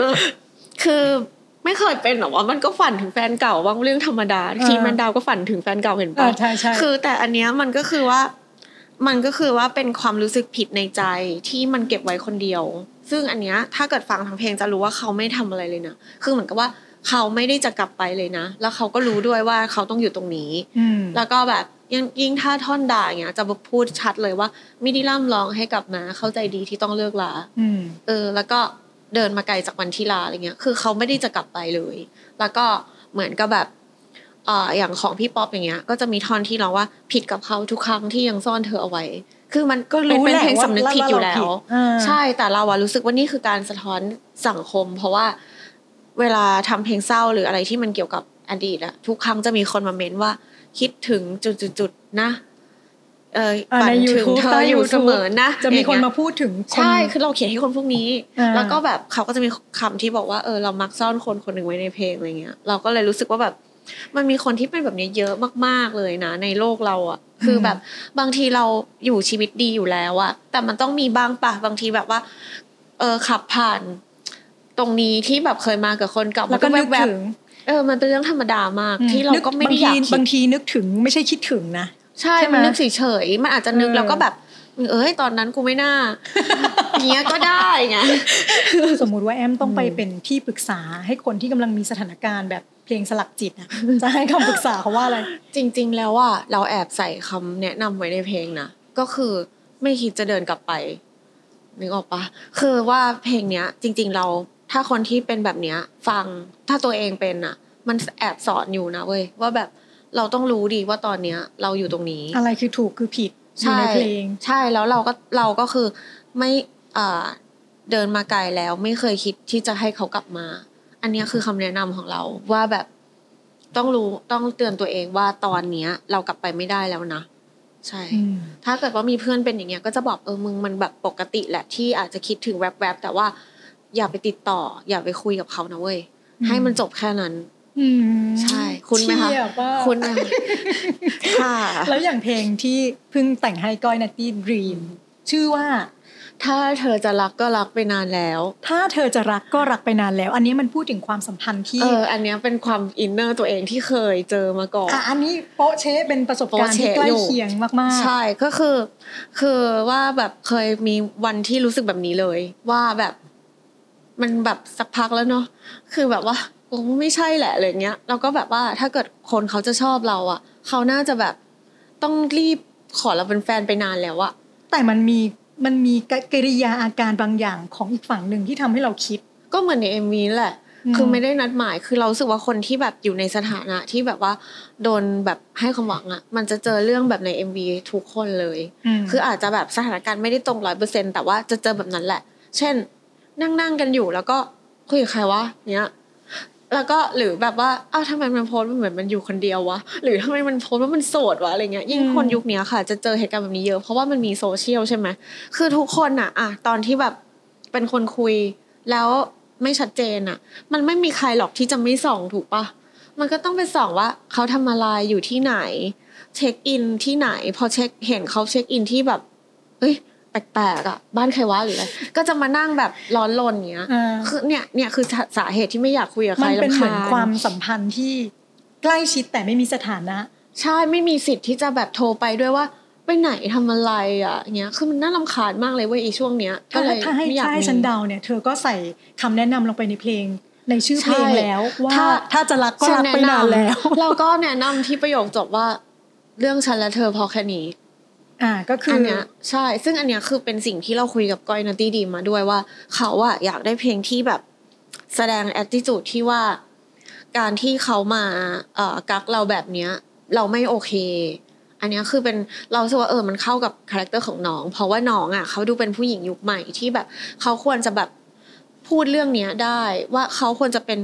คือไม่เคยเป็นหรอว่ามันก็ฝันถึงแฟนเก่าว่างเรื่องธรรมดาเออทีมันดาวก็ฝันถึงแฟนเก่าเห็นอ่าปะใช่ใช่คือ แต่อันเนี้ยมันก็คือว่า มันก็คือว่าเป็นความรู้สึกผิดในใจที่มันเก็บไว้คนเดียว ซึ่งอันเนี้ยถ้าเกิดฟังทั้งเพลงจะรู้ว่าเขาไม่ทำอะไรเลยนะ คือเหมือนกับว่าเขาไม่ได้จะกลับไปเลยนะ แล้วเขาก็รู้ด้วยว่าเขาต้องอยู่ตรงนี้อืมแล้วก็แบบยิ่งยิ่งถ้าท่อนด่าอย่างเงี้ยจะพูดชัดเลยว่าไม่ได้ร่ำร้องให้กลับมา เข้าใจดีที่ต้องเลิกลาอืมเออ แล้วก็เดินมาไกลจากวันที่ลาอะไรเงี้ย คือเขาไม่ได้จะกลับไปเลย แล้วก็เหมือนกับแบบเอ่ออย่างของพี่ป๊อปอย่างเงี้ย ก็จะมีท่อนที่ร้องว่าผิดกับเขาทุกครั้งที่ยังซ่อนเธอเอาไว้ คือมันก็รู้รู้เป็นแหละเพลงว่าสำนึกผิดอยู่แล้วว่าเราผิดอ่าใช่แต่เราอะรู้สึกว่านี่คือการสะท้อนสังคม เพราะว่าเวลาทำเพลงเศร้าหรืออะไรที่มันเกี่ยวกับอดีตอะทุกครั้งจะมีคนมาเม้นว่า คิดถึงจุดๆๆนะเอออ่าฝันในถึง YouTube เธใต้ออยู่ YouTube เสมอนะจะมีอย่งคนเงี้ยมาพูดถึงคนใช่คือเราเขียนให้คนพวกนี้อ่าแล้วก็แบบเขาก็จะมีคำที่บอกว่าเออเรามักซ่อนคนคนหนึ่งไว้ในเพลงอะไรเงี้ย เราก็เลยรู้สึกว่าแบบ มันมีคนที่เป็นแบบนี้เยอะมากๆเลยนะ ในโลกเราอะคือแบบบางทีเราอยู่ชีวิตดีอยู่แล้วอะแต่มันต้องมีบ้างปะบางทีแบบว่า เออขับผ่าน ตรงนี้ที่แบบเคยมากับคนเก่าแล้วก็มันึกแวบถึงๆเออ มันเป็นเรื่องธรรมดามาก ที่เราก็ไม่ได้อยากบางทีคิบาดงทีนึกถึงไม่ใช่คิดถึงนะใช่ใช่ไหมมันนึกเฉยๆมันอาจจะนึกเออแล้วก็แบบเอ้ยตอนนั้นกูไม่น่าเนี้ยก็ได้ไงสมมุติว่าแอมต้องไปเป็นที่ปรึกษาให้คนที่กำลังมีสถานการณ์แบบ เพลงสลักจิตอะจะให้คำปรึกษาเขาว่าอะไร จริง ๆ แล้วว่าเราแอบใส่คำแนะนำไว้ในเพลงนะก็คือไม่คิดจะเดินกลับไปนึกออกปะคือว่าเพลงเนี้ย จริง ๆ เราถ้าคนที่เป็นแบบเนี้ย ฟังถ้าตัวเองเป็นอะ มันแอบสอนอยู่นะเว้ยว่าแบบเราต้องรู้ดีว่าตอนเนี้ย เราอยู่ตรงนี้ อะไรคือถูกคือผิดอยู่ในเพลง ใช่แล้วเราก็เราก็คือไม่อ่าเดินมาไกลแล้วไม่เคยคิดที่จะให้เขากลับมา อันเนี้ยคือคำแนะนำของเราว่าแบบต้องรู้ต้องเตือนตัวเองว่าตอนเนี้ย เรากลับไปไม่ได้แล้วนะใช่อืมถ้าเกิดว่ามีเพื่อนเป็นอย่างเงี้ยก็จะบอกเออมึงมันแบบปกติแหละที่อาจจะคิดถึงแวบๆแต่ว่าอย่าไปติดต่อ อย่าไปคุยกับเขานะเว้ยอืมให้มันจบแค่นั้นอืมใช่ คุณไหมคะเชี่ยว่าคุณไหมคะค่ะ แล้วอย่างเพลงที่เพิ่งแต่งให้ก้อยนัตตี้ดรีมชื่อว่า ถ้าเธอจะรักก็รักไปนานแล้ว ถ้าเธอจะรักก็รักไปนานแล้ว อันนี้มันพูดถึงความสัมพันธ์ที่เอออันเนี้ยเป็นความ inner ตัวเองที่เคยเจอมาก่อนอะอันนี้โป๊ะเช๊ะเป็นประสบการณ์ที่โป๊ะเช๊ะใกล้อยู่เคียงมากๆ ใช่ก็คือ คือว่าแบบเคยมีวันที่รู้สึกแบบนี้เลย ว่าแบบมันแบบสักพักแล้วเนาะคือแบบว่าโอ้ไม่ใช่แหละอะไรเงี้ยเราก็แบบว่าถ้าเกิดคนเขาจะชอบเราอะ เขาน่าจะแบบต้องรีบขอเราเป็นแฟนไปนานแล้วอะแต่มันมี มันมีกิริยาอาการบางอย่างของอีกฝั่งหนึ่งที่ทำให้เราคิด ก็เหมือนในเอ็มวีแหละอืมคือไม่ได้นัดหมาย คือเรารู้สึกว่าคนที่แบบอยู่ในสถานะที่แบบว่าโดนแบบให้ความหวังอะมันจะเจอเรื่องแบบใน MV ทุกคนเลยมคืออาจจะแบบสถานการณ์ไม่ได้ตรงร้อยเปอร์เซ็นแต่ว่าจะเจอแบบนั้นแหละ เช่น นั่งนั่งๆกันอยู่แล้วก็คุยกับใครวะเนี้ย แล้วก็หรือแบบว่าอ้าวทำไมมันโพสมันเหมือนมันอยู่คนเดียววะหรือทำไมมันโพสว่ามันโสดวะอะไรเงี้ยยิ่งคนยุคนี้ค่ะ จะเจอเหตุการณ์แบบนี้เยอะเพราะว่ามันมีโซเชียลใช่ไหมคือทุกคนอะอะตอนที่แบบเป็นคนคุยแล้วไม่ชัดเจนอะมันไม่มีใครหรอกที่จะไม่ส่องถูกปะมันก็ต้องไปส่องว่าเขาทำอะไรอยู่ที่ไหน เช็คอินที่ไหน พอเช็คเห็นเขาเช็คอินที่แบบเฮ้ย แปลกๆอะบ้านใครวะหรืออะไรก็จะมานั่งแบบร้อนรนอย่างเงี้ยอ่าคือเนี่ยเนี่ยคือสาสาเหตุที่ไม่อยากคุยกับใคมัรนเป็นรำเหมือนคาญความสัมพันธ์ที่ใกล้ชิดแต่ไม่มีสถานะ ใช่ไม่มีสิทธิ์ที่จะแบบโทรไปด้วยว่าไปไหนทำอะไรอะอย่างเงี้ยคือมันน่ารำคาญมากเลยเว้ยอีช่วงเนี้ยก็ถ้าเลยถ้าให้ไม่อยากถ้าให้มีฉันเดาเนี่ยเธอก็ใส่คำแนะนำลงไปในเพลงในชื่อเพลงใช่แล้วว่าถ้าถ้าจะรักก็รักไปนานแล้ว เราก็แนะนำที่ประโยคจบว่าเรื่องฉันและเธอพอแค่นี้ อ่าก็คืออันเนี้ยใช่ ซึ่งอันเนี้ยคือเป็นสิ่งที่เราคุยกับก้อยนัตตี้ดรีมด้วยว่า เขาอะอยากได้เพลงที่แบบแสดงแอ t ติจูดที่ว่า การที่เขามาเอ่อกั๊กเราแบบเนี้ย เราไม่โอเค อันเนี้ยคือเป็นเรารู้สึกว่าเออมันเข้ากับ character ของน้อง เพราะว่าน้องอะเขาดูเป็นผู้หญิงยุคใหม่ที่แบบ เขาควรจะแบบพูดเรื่องเนี้ยได้ว่าเขาควรจะเป็น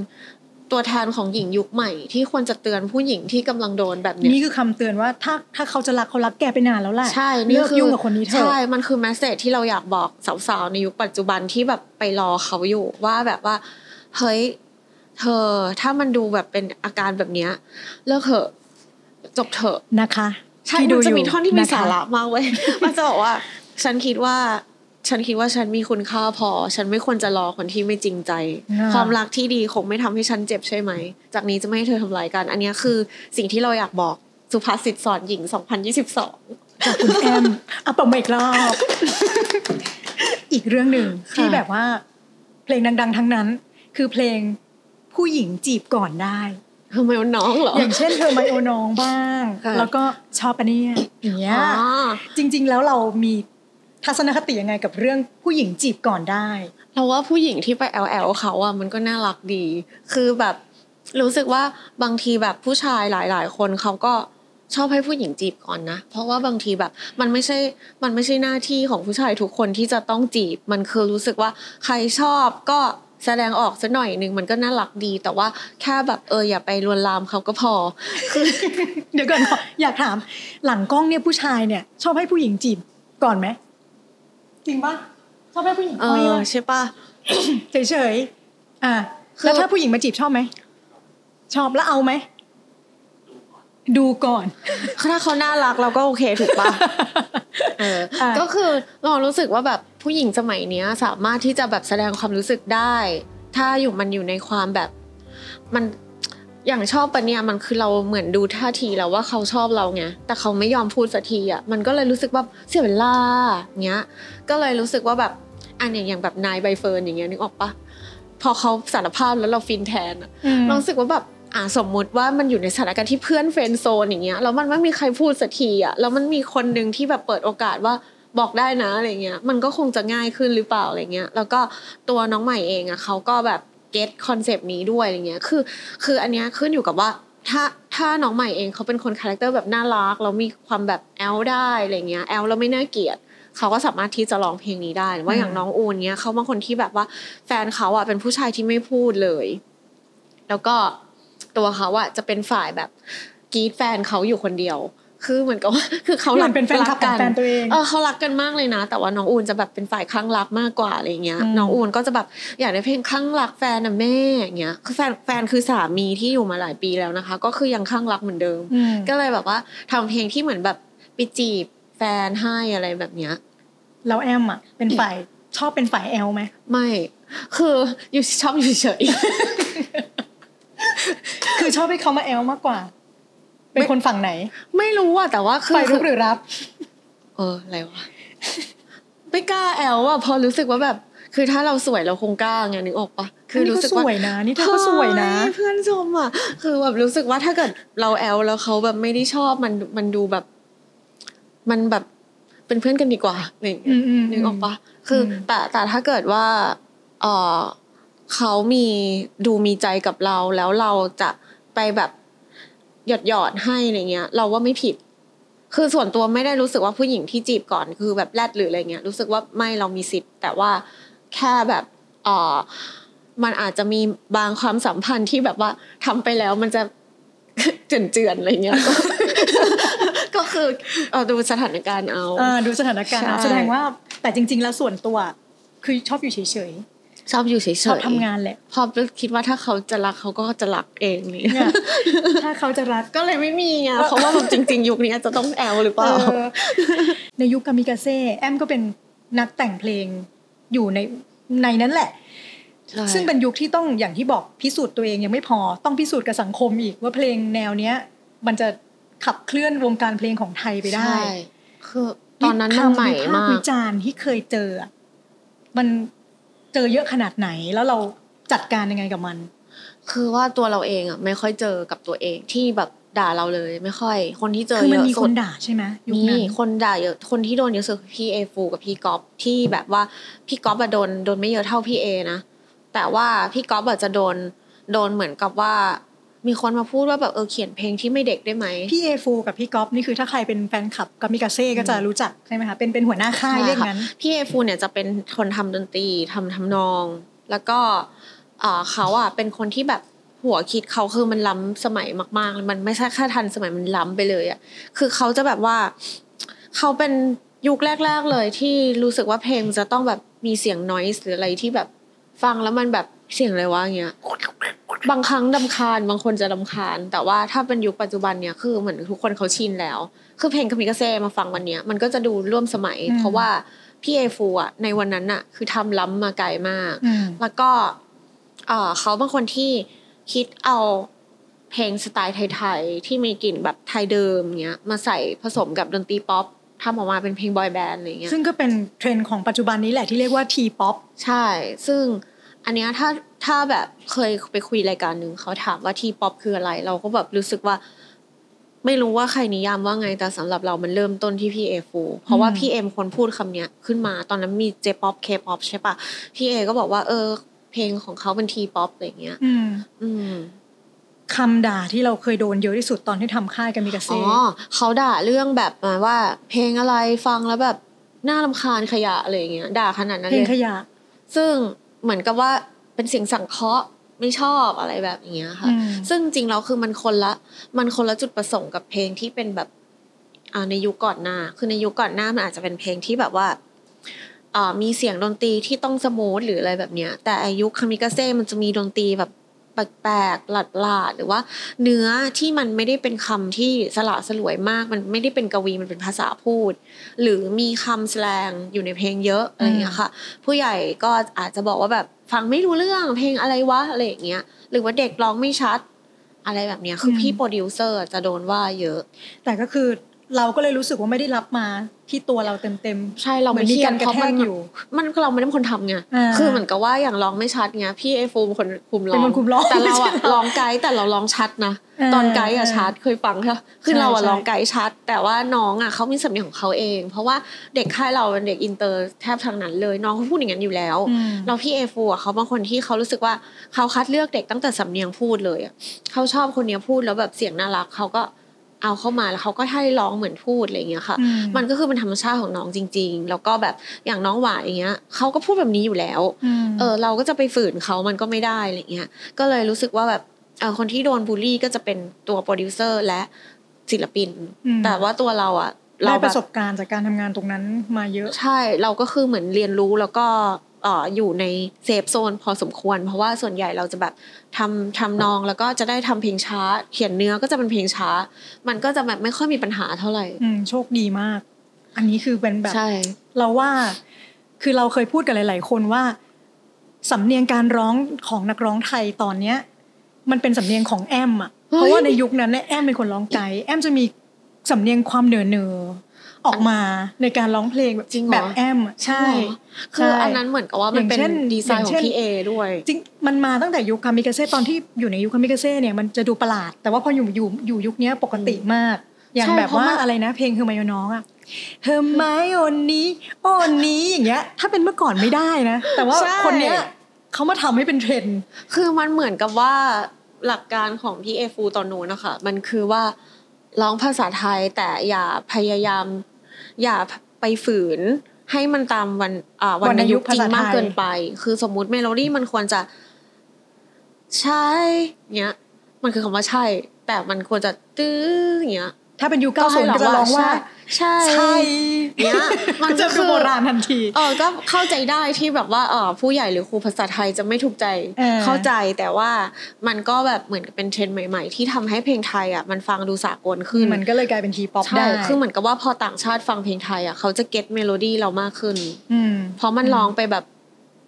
ตัวแทนของหญิงยุคใหม่ ที่ควรจะเตือนผู้หญิงที่กำลังโดนแบบเนี้ยนี่คือคำเตือนว่าถ้าถ้าเขาจะรักเขารักแกไปนานแล้วแหละใช่เลิกคือยุ่งกับคนนี้เถอะใช่มันคือแมสเซจที่เราอยากบอกสาวๆในยุคปัจจุบันที่แบบไปรอเขาอยู่ว่าแบบว่าเฮ้ยเธอถ้ามันดูแบบเป็นอาการแบบเนี้ยเลิกเถอะจบเถอะนะคะใช่ที่มัดูนจะมียู่ท่อนที่มีคสาระมากเว้ยมันจะบอกว่า ฉันคิดว่า ฉันคิดว่าฉันมีคุณค่าพอ ฉันไม่ควรจะรอคนที่ไม่จริงใจอ่าความรักที่ดีคงไม่ทำให้ฉันเจ็บใช่ไหม จากนี้จะไม่ให้เธอทำร้ายกัน อันเนี้ยคือสิ่งที่เราอยากบอกสุภาษิตสอนหญิง 2022 จากคุณแอมเอาปมมาอีกรอบ อีกเรื่องหนึ่งค่ะที่แบบว่า เพลงดัง ๆ ทั้งนั้น คือเพลงผู้หญิงจีบก่อนได้ทำไมมันน้องเหรอ อย่างเช่นเธอไมโอนองบ้างค่ะแล้วก็ชอบปะเนี่ยอย่างเงี้ยอ๋อจริง ๆ แล้วเรามี ทัศนคติยังไงกับเรื่องผู้หญิงจีบก่อนได้ เราว่าผู้หญิงที่ไปแอลแอลเขาอะมันก็น่ารักดี คือแบบรู้สึกว่าบางทีแบบผู้ชายหลาย ๆ คนเขาก็ชอบให้ผู้หญิงจีบก่อนนะ เพราะว่าบางทีแบบมันไม่ใช่ มันไม่ใช่หน้าที่ของผู้ชายทุกคนที่จะต้องจีบ มันคือรู้สึกว่าใครชอบก็แสดงออกสักหน่อยหนึ่งมันก็น่ารักดี แต่ว่าแค่แบบเอออย่าไปลวนลามเขาก็พอ เดี๋ยวก่อนอยากถาม หลังกล้องเนี่ยผู้ชายเนี่ย ชอบให้ผู้หญิงจีบก่อนไหม จริงปะชอบให้ผู้หญิงเออ้อยอปะใช่ปะ เฉยๆอะคือ แล้วถ้าผู้หญิงมาจีบชอบไหม ชอบแล้วเอาไหม ดูก่อน ถ้าเขาน่ารักเราก็โอเคถูกปะ เอออะ ก็คือเรารู้สึกว่าแบบผู้หญิงสมัยเนี้ย สามารถที่จะแบบแสดงความรู้สึกได้ ถ้าอยู่มันอยู่ในความแบบ มัน อย่างชอบปะเนี่ยมันคือเราเหมือนดูท่าทีแล้วว่าเขาชอบเราไงแต่เขาไม่ยอมพูดสักทีอะมันก็เลยรู้สึกว่าเสียเวลาเงี้ยก็เลยรู้สึกว่าแบบอันอย่างอย่างแบบนายใบเฟิร์นอย่างเงี้ยนึกออกปะพอเขาสารภาพแล้วเราฟินแทนอะอืมเรารู้สึกว่าแบบอ่าสมมุติว่ามันอยู่ในสถานการณ์ที่เพื่อน friend zone อย่างเงี้ยแล้วมันไม่มีใครพูดสักทีอะแล้วมันมีคนหนึ่งที่แบบเปิดโอกาสว่าบอกได้นะอะไรเงี้ยมันก็คงจะง่ายขึ้นหรือเปล่าอะไรเงี้ยแล้วก็ตัวน้องใหม่เองอะเขาก็แบบ get concept นี้ด้วยอะไรเงี้ย คือ คืออันเนี้ยขึ้นอยู่กับว่าถ้าถ้าน้องใหม่เองเขาเป็นคน character แบบน่ารักแล้วมีความแบบแอ๊วได้อะไรเงี้ยแอ๊วแล้วไม่น่าเกลียดเขาก็สามารถที่จะร้องเพลงนี้ได้หรือว่าอย่างน้องอูนเนี้ยเขาบางคนที่แบบว่า แฟนเขาอะเป็นผู้ชายที่ไม่พูดเลย แล้วก็ตัวเขาอะจะเป็นฝ่ายแบบกรี๊ดแฟนเขาอยู่คนเดียว คือเหมือนกับว่าคือเขาเหมืรัอนเป็นแฟนคลับของแฟนตัวเองเออเขารักกันมากเลยนะ แต่ว่าน้องอูนจะแบบเป็นฝ่ายคลั่งรักมากกว่าอะไรเงี้ยอืมน้องอูนก็จะแบบอยากได้เพลงข้างรักแฟนนะแม่อย่างเงี้ยคือแฟนแฟนคือสามีที่อยู่มาหลายปีแล้วนะคะ ก็คือยังข้างรักเหมือนเดิมอืมก็เลยแบบว่าทำเพลงที่เหมือนแบบไปจีบแฟนให้อะไรแบบเนี้ยแล้วแอมอะเป็นฝ่ายชอบเป็นฝ่ายแอลไหมไม่คืออยู่ชอบอยู่เฉยคือชอบให้เขามาแอลมากกว่า เป็นคนฝั่งไหน ไม่รู้อะแต่ว่าคือฝ่ายรุกหรือรับ เอออะไรวะไม่กล้าแอลอะเพอรู้สึกว่าแบบ คือถ้าเราสวยเราคงกล้าไงนึกออกปะคือรู้สึกว่านี่ก็สวยนะนี่เธอก็สวยนะเฮ้เพื่อนชมอะ คือแบบรู้สึกว่าถ้าเกิดเราแอลแล้วเขาแบบไม่ได้ชอบมันมันดูแบบ มันแบบเป็นเพื่อนกันดีกว่าอะไรอย่างเงี้ยอืมอืมนึกออกปะคืออมแต่แต่ถ้าเกิดว่าเออเขามีดูมีใจกับเราแล้วเราจะไปแบบ หยอดหยอดๆให้อะไรเงี้ย เราว่าไม่ผิด คือส่วนตัวไม่ได้รู้สึกว่าผู้หญิงที่จีบก่อนคือแบบแรดหรืออะไรเงี้ยรู้สึกว่าไม่เรามีสิทธิ์ แต่ว่าแค่แบบเออมันอาจจะมีบางความสัมพันธ์ที่แบบว่าทำไปแล้วมันจะเจือนๆอะไรเงี้ยก็ก็คือเอาดูสถานการณ์เอาอ่าดูสถานการณ์เอาใช่แสดงว่าแต่จริง ๆ แล้วส่วนตัวคือชอบอยู่เฉย ชอบอยู่เฉยๆๆชอบทำงานแหละพอคิดว่าถ้าเขาจะรักเขาก็จะรักเองนี่เนี่ยถ้าเขาจะรักก็เลยไม่มีไงเพราะว่าแบบจริง ๆ ยุคนี้จะต้องแอลหรือเปล่าเออในยุคกามิกาเซ่แอมก็เป็นนักแต่งเพลงอยู่ในในนั้นแหละใช่ซึ่งเป็นยุคที่ต้องอย่างที่บอกพิสูจน์ตัวเองยังไม่พอต้องพิสูจน์กับสังคมอีกว่าเพลงแนวเนี้ย มันจะขับเคลื่อนวงการเพลงของไทยไปได้ใช่คือตอนนั้นมันใหม่คำวิพมากวิจารณ์ที่เคยเจออะมัน เจอเยอะขนาดไหนแล้วเราจัดการยังไงกับมัน คือว่าตัวเราเองอะไม่ค่อยเจอกับตัวเองที่แบบด่าเราเลย ไม่ค่อย คนที่เจอคือเยมันอะมีสุคนดด่าใช่ไหมยุคมีนั้นคนด่าเยอะคนที่โดนเยอะสุดคือพี่เอฟูกับพี่ก๊อฟที่แบบว่าพี่ก๊อฟอะโดนโดนไม่เยอะเท่าพี่เอนะแต่ว่าพี่ก๊อฟอะจะโดนโดนเหมือนกับว่า มีคนมาพูดว่าแบบเออเขียนเพลงที่ไม่เด็กได้ไหมพี่เอฟูกับพี่ก๊อฟนี่คือถ้าใครเป็นแฟนคลับกามิกาเซ่ก็จะรู้จักใช่ไหมคะเป็นเป็นหัวหน้าค่ายใช่ค่ะเรียกงั้นพี่เอฟูเนี่ยจะเป็นคนทำดนตรีทำทำนอง แล้วก็เอ่อเขาอะเป็นคนที่แบบหัวคิดเขาคือมันล้ำสมัยมากๆ มันไม่ใช่แค่ทันสมัยมันล้ำไปเลยอะคือเขาจะแบบว่าเขาเป็นยุคแรก ๆเลยที่รู้สึกว่าเพลงจะต้องแบบมีเสียงนอยส์หรืออะไรที่แบบฟังแล้วมันแบบ เสียงอะไรวะอย่างเงี้ย บางครั้งดำคาญบางคนจะดำคาญ แต่ว่าถ้าเป็นยุคปัจจุบันเนี่ยคือเหมือนทุกคนเขาชินแล้ว คือเพลงคามิกาเซ่มาฟังวันเนี้ยมันก็จะดูร่วมสมัยอืมเพราะว่าพี่เอฟูอะในวันนั้นอะ คือทำล้ำมาไกลมากอืมแล้วก็เอ่อเขาเป็นคนที่คิดเอาเพลงสไตล์ไทยๆที่มีกลิ่นแบบไทยเดิมเงี้ยมาใส่ผสมกับดนตรีป๊อปทำออกมาเป็นเพลง boy band อะไรเงี้ยซึ่งก็เป็นเทรนด์ของปัจจุบันนี้แหละที่เรียกว่า T-pop ใช่ ซึ่ง อันเนี้ยถ้าถ้าแบบเคยไปคุยรายการหนึ่งเขาถามว่า T-pop คืออะไร เราก็แบบรู้สึกว่า ไม่รู้ว่าใครนิยามว่าไงแต่สำหรับเรามันเริ่มต้นที่พี่เอฟูเพราะว่าอืมพี่เอเป็นคนพูดคำเนี้ยขึ้นมาตอนนั้นมี J-pop K-pop ใช่ปะพี่เอก็บอกว่า เออ เพลงของเขาเป็น T-pop อะไรเงี้ย อืมอืมคำด่าที่เราเคยโดนเยอะที่สุดตอนที่ทำค่ายคามิกาเซ่อ๋อเขาด่าเรื่องแบบมาว่า เพลงอะไรฟังแล้วแบบน่ารำคาญขยะอะไรเงี้ยด่าขนาดนั้นเพลงขยะเลย ซึ่ง เหมือนกับว่าเป็นเสียงสังเคราะห์ไม่ชอบอะไรแบบเนี้ยค่ะอืมซึ่งจริงแล้วคือมันคนละ มันคนละจุดประสงค์กับเพลงที่เป็นแบบอ่าในยุคก่อนหน้า คือในยุคก่อนหน้ามันอาจจะเป็นเพลงที่แบบว่าอ่ามีเสียงดนตรีที่ต้อง smooth หรืออะไรแบบเนี้ย แต่ยุคคามิกาเซ่มันจะมีดนตรีแบบ แปลกๆ ประหลาดๆหรือว่า เนื้อที่มันไม่ได้เป็นคำที่สละสลวยมาก มันไม่ได้เป็นกวีมันเป็นภาษาพูด หรือมีคำสแลงอยู่ในเพลงเยอะอะไรอย่างเงี้ยค่ะ ผู้ใหญ่ก็อาจจะบอกว่าแบบฟังไม่รู้เรื่องเพลงอะไรวะอะไรอย่างเงี้ยหรือว่าเด็กร้องไม่ชัด อะไรแบบเนี้ยคืออมพี่โปรดิวเซอร์จะโดนว่าเยอะ แต่ก็คือ เราก็เลยรู้สึกว่าไม่ได้รับมาที่ตัวเราเต็มใช่เราเหมืไม่อนมีเครียการดกระเพราะแทมักนอยู่ มันเราไม่ได้เป็นคนทำไงอ่าคือเหมือนกับว่าอย่างร้องไม่ชัดไงพี่เอฟูเป็นคนคุมร้องเป็นคนคุมร้องแต่เราอะไม่ใช่ร้องไกด์แต่เราร้องชัดนะอ่าตอนไกด์อะชัดเคยฟังใช่ปะคือใช่เราอะใช่ร้องไกด์ชัด แต่ว่าน้องอะเขามีสำเนียงของเขาเอง เพราะว่าเด็กค่ายเราเป็นเด็กอินเตอร์แทบทั้งนั้นเลยน้องเขาพูดอย่างนั้นอยู่แล้วอืมเราพี่เอฟูอะเขาบางคนที่เขารู้สึกว่าเขาคัดเลือกเด็กตั้งแต่สำเนียงพูดเลยอะเขาชอบคนเนี้ยพูดแล้วแบบเสียงน่ารักเขาก็ เอาเข้ามาแล้วเขาก็ให้ร้องเหมือนพูดอะไรอย่างเงี้ยค่ะอืมันก็คือเป็นธรรมชาติของน้องจริง ๆ แล้วก็แบบอย่างน้องหวายอย่างเงี้ยเขาก็พูดแบบนี้อยู่แล้วอืมเออเราก็จะไปฝืนเขามันก็ไม่ได้อะไรเงี้ยก็เลยรู้สึกว่าแบบเออคนที่โดนบูลลี่ก็จะเป็นตัวโปรดิวเซอร์และศิลปินมแต่ว่าตัวเราอะได้เราปแบระบสบการณ์จากการทำงานตรงนั้นมาเยอะ ใช่ เราก็คือเหมือนเรียนรู้แล้วก็เอ่ออยู่ในเซฟโซนพอสมควร เพราะว่าส่วนใหญ่เราจะแบบทำทำนองแล้วก็จะได้ทำเพลงช้า เขียนเนื้อก็จะเป็นเพลงช้า มันก็จะแบบไม่ค่อยมีปัญหาเท่าไหร่อืมโชคดีมาก อันนี้คือเป็นแบบใช่เราว่าคือเราเคยพูดกับหลาย ๆ คนว่าสำเนียงการร้องของนักร้องไทยตอนเนี้ย มันเป็นสำเนียงของแอมอะเฮ้ยเพราะว่าในยุคนั้นเนี่ยแอมเป็นคนร้องไกด์แอมจะมีสำเนียงความเหนือเนอๆ ออกมาในการร้องเพลงแบบจริงเหรอแบบแอมอะใช่คือใช่อันนั้นเหมือนกับว่ามันเป็นอย่างเช่นดีไซน์ของอย่างเช่นพี่เอด้วย จริงมันมาตั้งแต่ยุคคามิกาเซ่ตอนที่อยู่ในยุคคามิกาเซ่เนี่ยมันจะดูประหลาด แต่ว่าพออยู่อยู่อยู่ยุคเนี้ยปกติมาก อย่างใช่แบบเพราะว่ามันอะไรนะ เพลงเฮอร์ไมโอน้องอะเฮอร์ไมโอนี้โอนี้อย่างเงี้ย ถ้าเป็นเมื่อก่อนไม่ได้นะ แต่ว่าใช่คนเนี้ยเขามาทำให้เป็นเทรนด์คือมันเหมือนกับว่าหลักการของพี่เอฟูตอนนู้นนะคะมันคือว่าร้องภาษาไทยแต่อย่าพยายาม อย่าไปฝืนให้มันตามวันอ่าวรรณยุกต์จริงมากเกินไป คือสมมุติเมโลดี้มันควรจะใช่เนี้ย มันคือคำว่าใช่ แต่มันควรจะตื้ออย่างเงี้ย ถ้าเป็นยุคก็ให้90ก็จะร้องว่า ใช่ใช่เนี่ยมันก็คืดูอโบราณทันทีเออก็เข้าใจได้ที่แบบว่าเออผู้ใหญ่หรือครูภาษาไทยจะไม่ถูกใจเออเข้าใจแต่ว่ามันก็แบบเหมือนกับเป็นเทรนด์ใหม่ ๆ ที่ทำให้เพลงไทยอะมันฟังดูสากลขึ้นมันก็เลยกลายเป็น T-Pop ใช่ได้คือเหมือนกับว่าพอต่างชาติฟังเพลงไทยอะเขาจะ get เมโลดี้เรามากขึ้นอืมเพราะมันร้องไปแบบ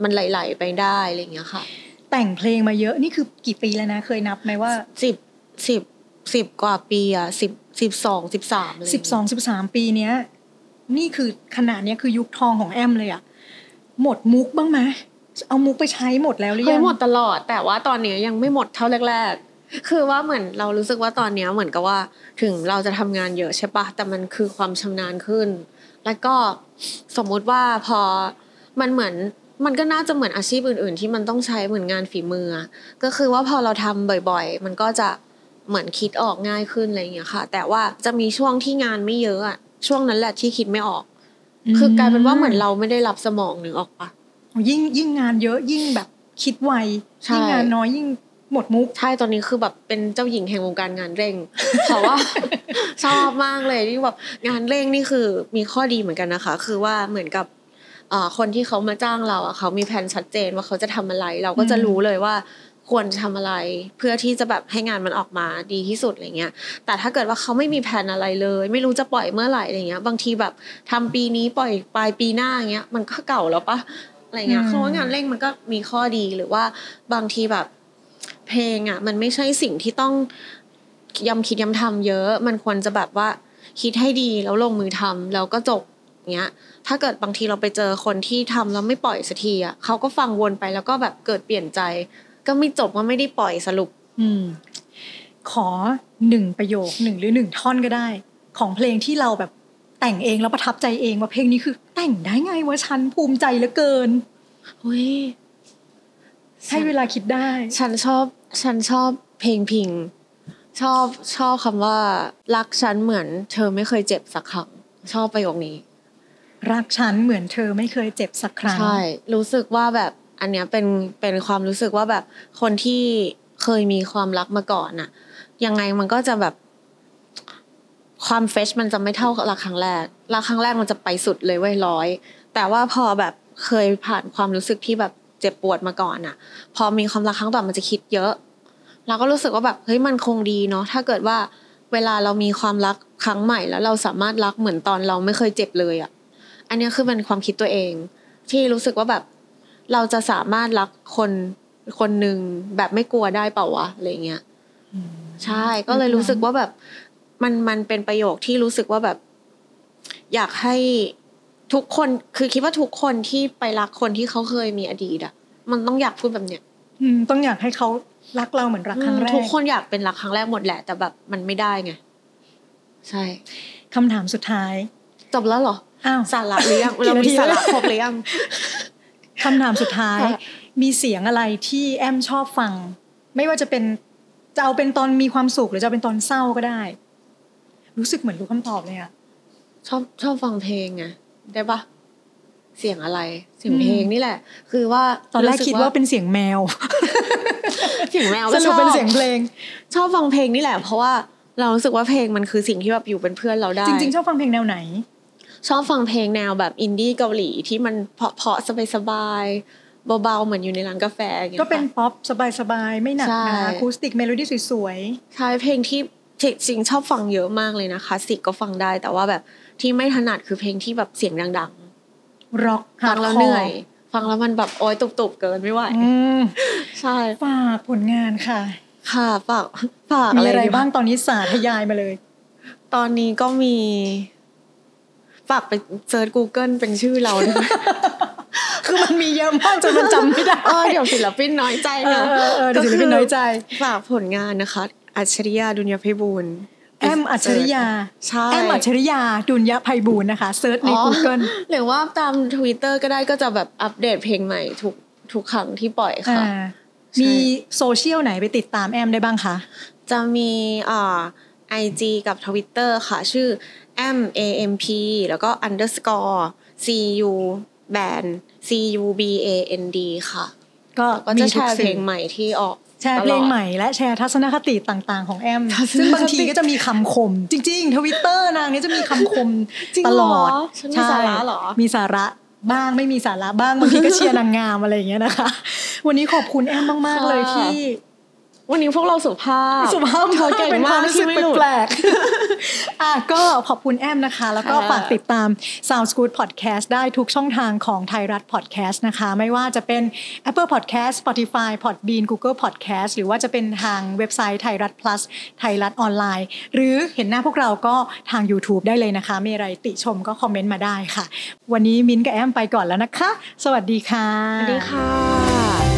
มันไหลๆไปได้อะไรอย่างเงี้ยค่ะ แต่งเพลงมาเยอะนี่คือกี่ปีแล้วนะ เคยนับไหมว่าสิบสิบ สิบกว่าปีอะสิบสิบสองสิบสามสิบสองสิบสามปีเนี้ย นี่คือขนาดเนี้ยคือยุคทองของแอมเลยอะหมดมุกบ้างไหมเอามุกไปใช้หมดแล้วหรือเคยัยงหมดตลอด แต่ว่าตอนนี้ยังไม่หมดเท่าแรกๆ คือว่าเหมือนเรารู้สึกว่าตอนเนี้ยเหมือนกับว่าถึงเราจะทำงานเยอะใช่ปะแต่มันคือความชำนาญขึ้น แล้วก็สมมุติว่าพอมันเหมือนมันก็น่าจะเหมือนอาชีพอื่น ๆ ที่มันต้องใช้เหมือนงานฝีมืออะก็คือว่าพอเราทำบ่อย ๆ มันก็จะ เหมือนคิดออกง่ายขึ้นอะไรอย่างเงี้ยค่ะ แต่ว่าจะมีช่วงที่งานไม่เยอะอะช่วงนั้นแหละที่คิดไม่ออก คือกลายเป็นว่าเหมือนเราไม่ได้รับสมองหนึ่งออกปะยิ่งยิ่งงานเยอะยิ่งแบบคิดไวใช่ยิ่งงานน้อยยิ่งหมดมุกใช่ตอนนี้คือแบบเป็นเจ้าหญิงแห่งวงการงานเร่งเพราะว่าชอบมากเลยที่แบบงานเร่งนี่คือมีข้อดีเหมือนกันนะคะ คือว่าเหมือนกับเอ่อคนที่เขามาจ้างเราอะเขามีแผนชัดเจนว่าเขาจะทำอะไร เราก็จะอืมรู้เลยว่า ควรจะทำอะไร เพื่อที่จะแบบให้งานมันออกมาดีที่สุดอะไรเงี้ย แต่ถ้าเกิดว่าเขาไม่มีแผนอะไรเลย ไม่รู้จะปล่อยเมื่อไหร่อะไรเงี้ย บางทีแบบทำปีนี้ปล่อยปลายปีหน้าอย่างเงี้ยมันก็เก่าแล้วปะอะไรเงี้ยอืมคือว่างานเร่งมันก็มีข้อดีหรือว่าบางทีแบบ เพลงอะ มันไม่ใช่สิ่งที่ต้องย้ำคิดย้ำทำเยอะ มันควรจะแบบว่าคิดให้ดีแล้วลงมือทำแล้วก็จบเงี้ย ถ้าเกิดบางทีเราไปเจอคนที่ทำแล้วไม่ปล่อยสักทีอะเขาก็ฟังวนไปแล้วก็แบบเกิดเปลี่ยนใจ ก็ไม่จบว่าไม่ได้ปล่อยสรุป อืม ขอหนึ่งประโยคหนึ่งหรือหนึ่งท่อนก็ได้ ของเพลงที่เราแบบแต่งเองแล้วประทับใจเองว่าเพลงนี้คือ แต่งได้ไงวะฉันภูมิใจเหลือเกินเฮ้ยให้เวลาคิดได้ ฉันชอบ ฉันชอบเพลงพิง ชอบชอบคำว่า รักฉันเหมือน เธอไม่เคยเจ็บสักครั้งชอบประโยคนี้ รักฉันเหมือนเธอไม่เคยเจ็บสักครั้งใช่ รู้สึกว่าแบบ อันเนี้ยเป็นเป็นความรู้สึกว่าแบบคนที่เคยมีความรักมาก่อนน่ะยังไงมันก็จะแบบ ความเฟชมันจะไม่เท่ากับรักครั้งแรกรักครั้งแรกมันจะไปสุดเลยเว้ยร้อย แต่ว่าพอแบบเคยผ่านความรู้สึกที่แบบเจ็บปวดมาก่อนน่ะพอมีความรักครั้งต่อมันจะคิดเยอะ เราก็รู้สึกว่าแบบเฮ้ยมันคงดีเนาะถ้าเกิดว่าเวลาเรามีความรักครั้งใหม่ แล้วเราสามารถรักเหมือนตอนเราไม่เคยเจ็บเลยอะอันนี้คือเป็นความคิดตัวเอง ที่รู้สึกว่าแบบ เราจะสามารถรักคนคนหนึ่งแบบไม่กลัวได้เปล่าวะอะไรเงี้ยอืมใช่ก็เลยรู้สึกว่าแบบ มันมันเป็นประโยคที่รู้สึกว่าแบบ อยากให้ทุกคนคือคิดว่าทุกคนที่ไปรักคนที่เขาเคยมีอดีตอะมันต้องอยากพูดแบบเนี้ยอืมต้องอยากให้เขารักเราเหมือนรักครั้งแรกทุกคนอยากเป็นรักครั้งแรกหมดแหละ แต่แบบมันไม่ได้ไงใช่คำถามสุดท้ายจบแล้วเหรออ้าวสาระหรือยังกี่เรานามีทีสาระแล้วครบหรือยัง คำถามสุดท้ายค่ะมีเสียงอะไรที่แอมชอบฟัง ไม่ว่าจะเป็นจะเอาเป็นตอนมีความสุขหรือจะเอาเป็นตอนเศร้าก็ได้ รู้สึกเหมือนรู้คำตอบเลยอะชอบชอบฟังเพลงไงได้ปะเสียงอะไร เสียงเพลงนี่แหละ คือว่าตอนแรกคิดว่าเป็นเสียงแมว เสียงแมว สรุปก็ชอบเป็นเสียงเพลง ชอบฟังเพลงนี่แหละ เพราะว่าเรารู้สึกว่าเพลงมันคือสิ่งที่แบบอยู่เป็นเพื่อนเราได้ จริงๆ ชอบฟังเพลงแนวไหน ชอบฟังเพลงแนวแบบอินดี้เกาหลีที่มันเพราะๆสบายๆเบาๆ เหมือนอยู่ในร้านกาแฟอย่างเงี้ยก็เป็นค่ะป๊อปสบายๆ ไม่หนักใช่หนาอะคูสติกเมโลดี้สวยใช่เพลงที่จริงๆชอบฟังเยอะมากเลยนะคลาสสิกก็ฟังได้แต่ว่าแบบที่ไม่ถนัดคือเพลงที่แบบเสียงดังๆร็อกๆฟังแล้วเหนื่อย ฟังแล้วมันแบบโอ๊ยตุบๆเกินไม่ไหวอืมใช่ฝากผลงานค่ะ ค่ะฝากฝากมีอะไรอะไรดีวบ้างตอนนี้สาธยายมาเลย ตอนนี้ก็มี ฝากไปเซิร์ช Google เป็นชื่อเราได้ไหมคือมันมีเยอะมากจนมันจำไม่ได้เออเดี๋ยวศิลปินน้อยใจเอนะอเออเออเดี๋ยวศิลปินน้อยใจ ฝากผลงานนะคะ อัจฉริยะดุลยพิบูลย์แอมอัจฉริยาใช่แอมอัจฉริยาดุลยไพบูลย์นะคะ search ในอ๋อ Google หรือว่าตาม Twitter ก็ได้ก็จะแบบอัปเดตเพลงใหม่ทุกทุกครั้งที่ปล่อยค่ะอ่ามีโซเชียลไหนไปติดตามแอมได้บ้างคะ จะมีอ่า IG กับ Twitter ค่ะ ชื่อ m a m p แล้วก็ underscore c u band c u b a n d ค่ะ ก็ก็มีจะแชทุกร์เพลสื่งอใหม่ที่ออกแชร์เพลงใหม่และแชร์ทัศนคติต่างๆ ของแอมทัศนคติซึ่งบางทีก็จะมีคำคม จริงๆทวิตเตอร์นางเนี้จะมีคำคมจริงตเหรอลอดฉันมีสาระเหรอมีสาระบ้างไม่มีสาระบ้างบางทีก็เชียร์นางงามอะไรอย่างเงี้ยนะคะ วันนี้ขอบคุณแอมมากๆเลยที่ วันนี้พวกเราสุภาพสุภาพเธอเก่งเป็นคมาวากมรู้สึที่กไม่หลุดแปลกๆอะก็ขอบคุณแอมนะคะ แล้วก็ค่ะฝากติดตาม Sound Good Podcast ได้ทุกช่องทางของไทยรัฐ Podcast นะคะ ไม่ว่าจะเป็น Apple Podcast Spotify Podbean Google Podcast หรือว่าจะเป็นทางเว็บไซต์ไทยรัฐ plus ไทยรัฐออนไลน์ หรือเห็นหน้าพวกเราก็ทาง YouTube ได้เลยนะคะ มีอะไรติชมก็คอมเมนต์มาได้ค่ะ วันนี้มิ้นท์กับแอมไปก่อนแล้วนะคะ สวัสดีค่ะ สวัสดีค่ะ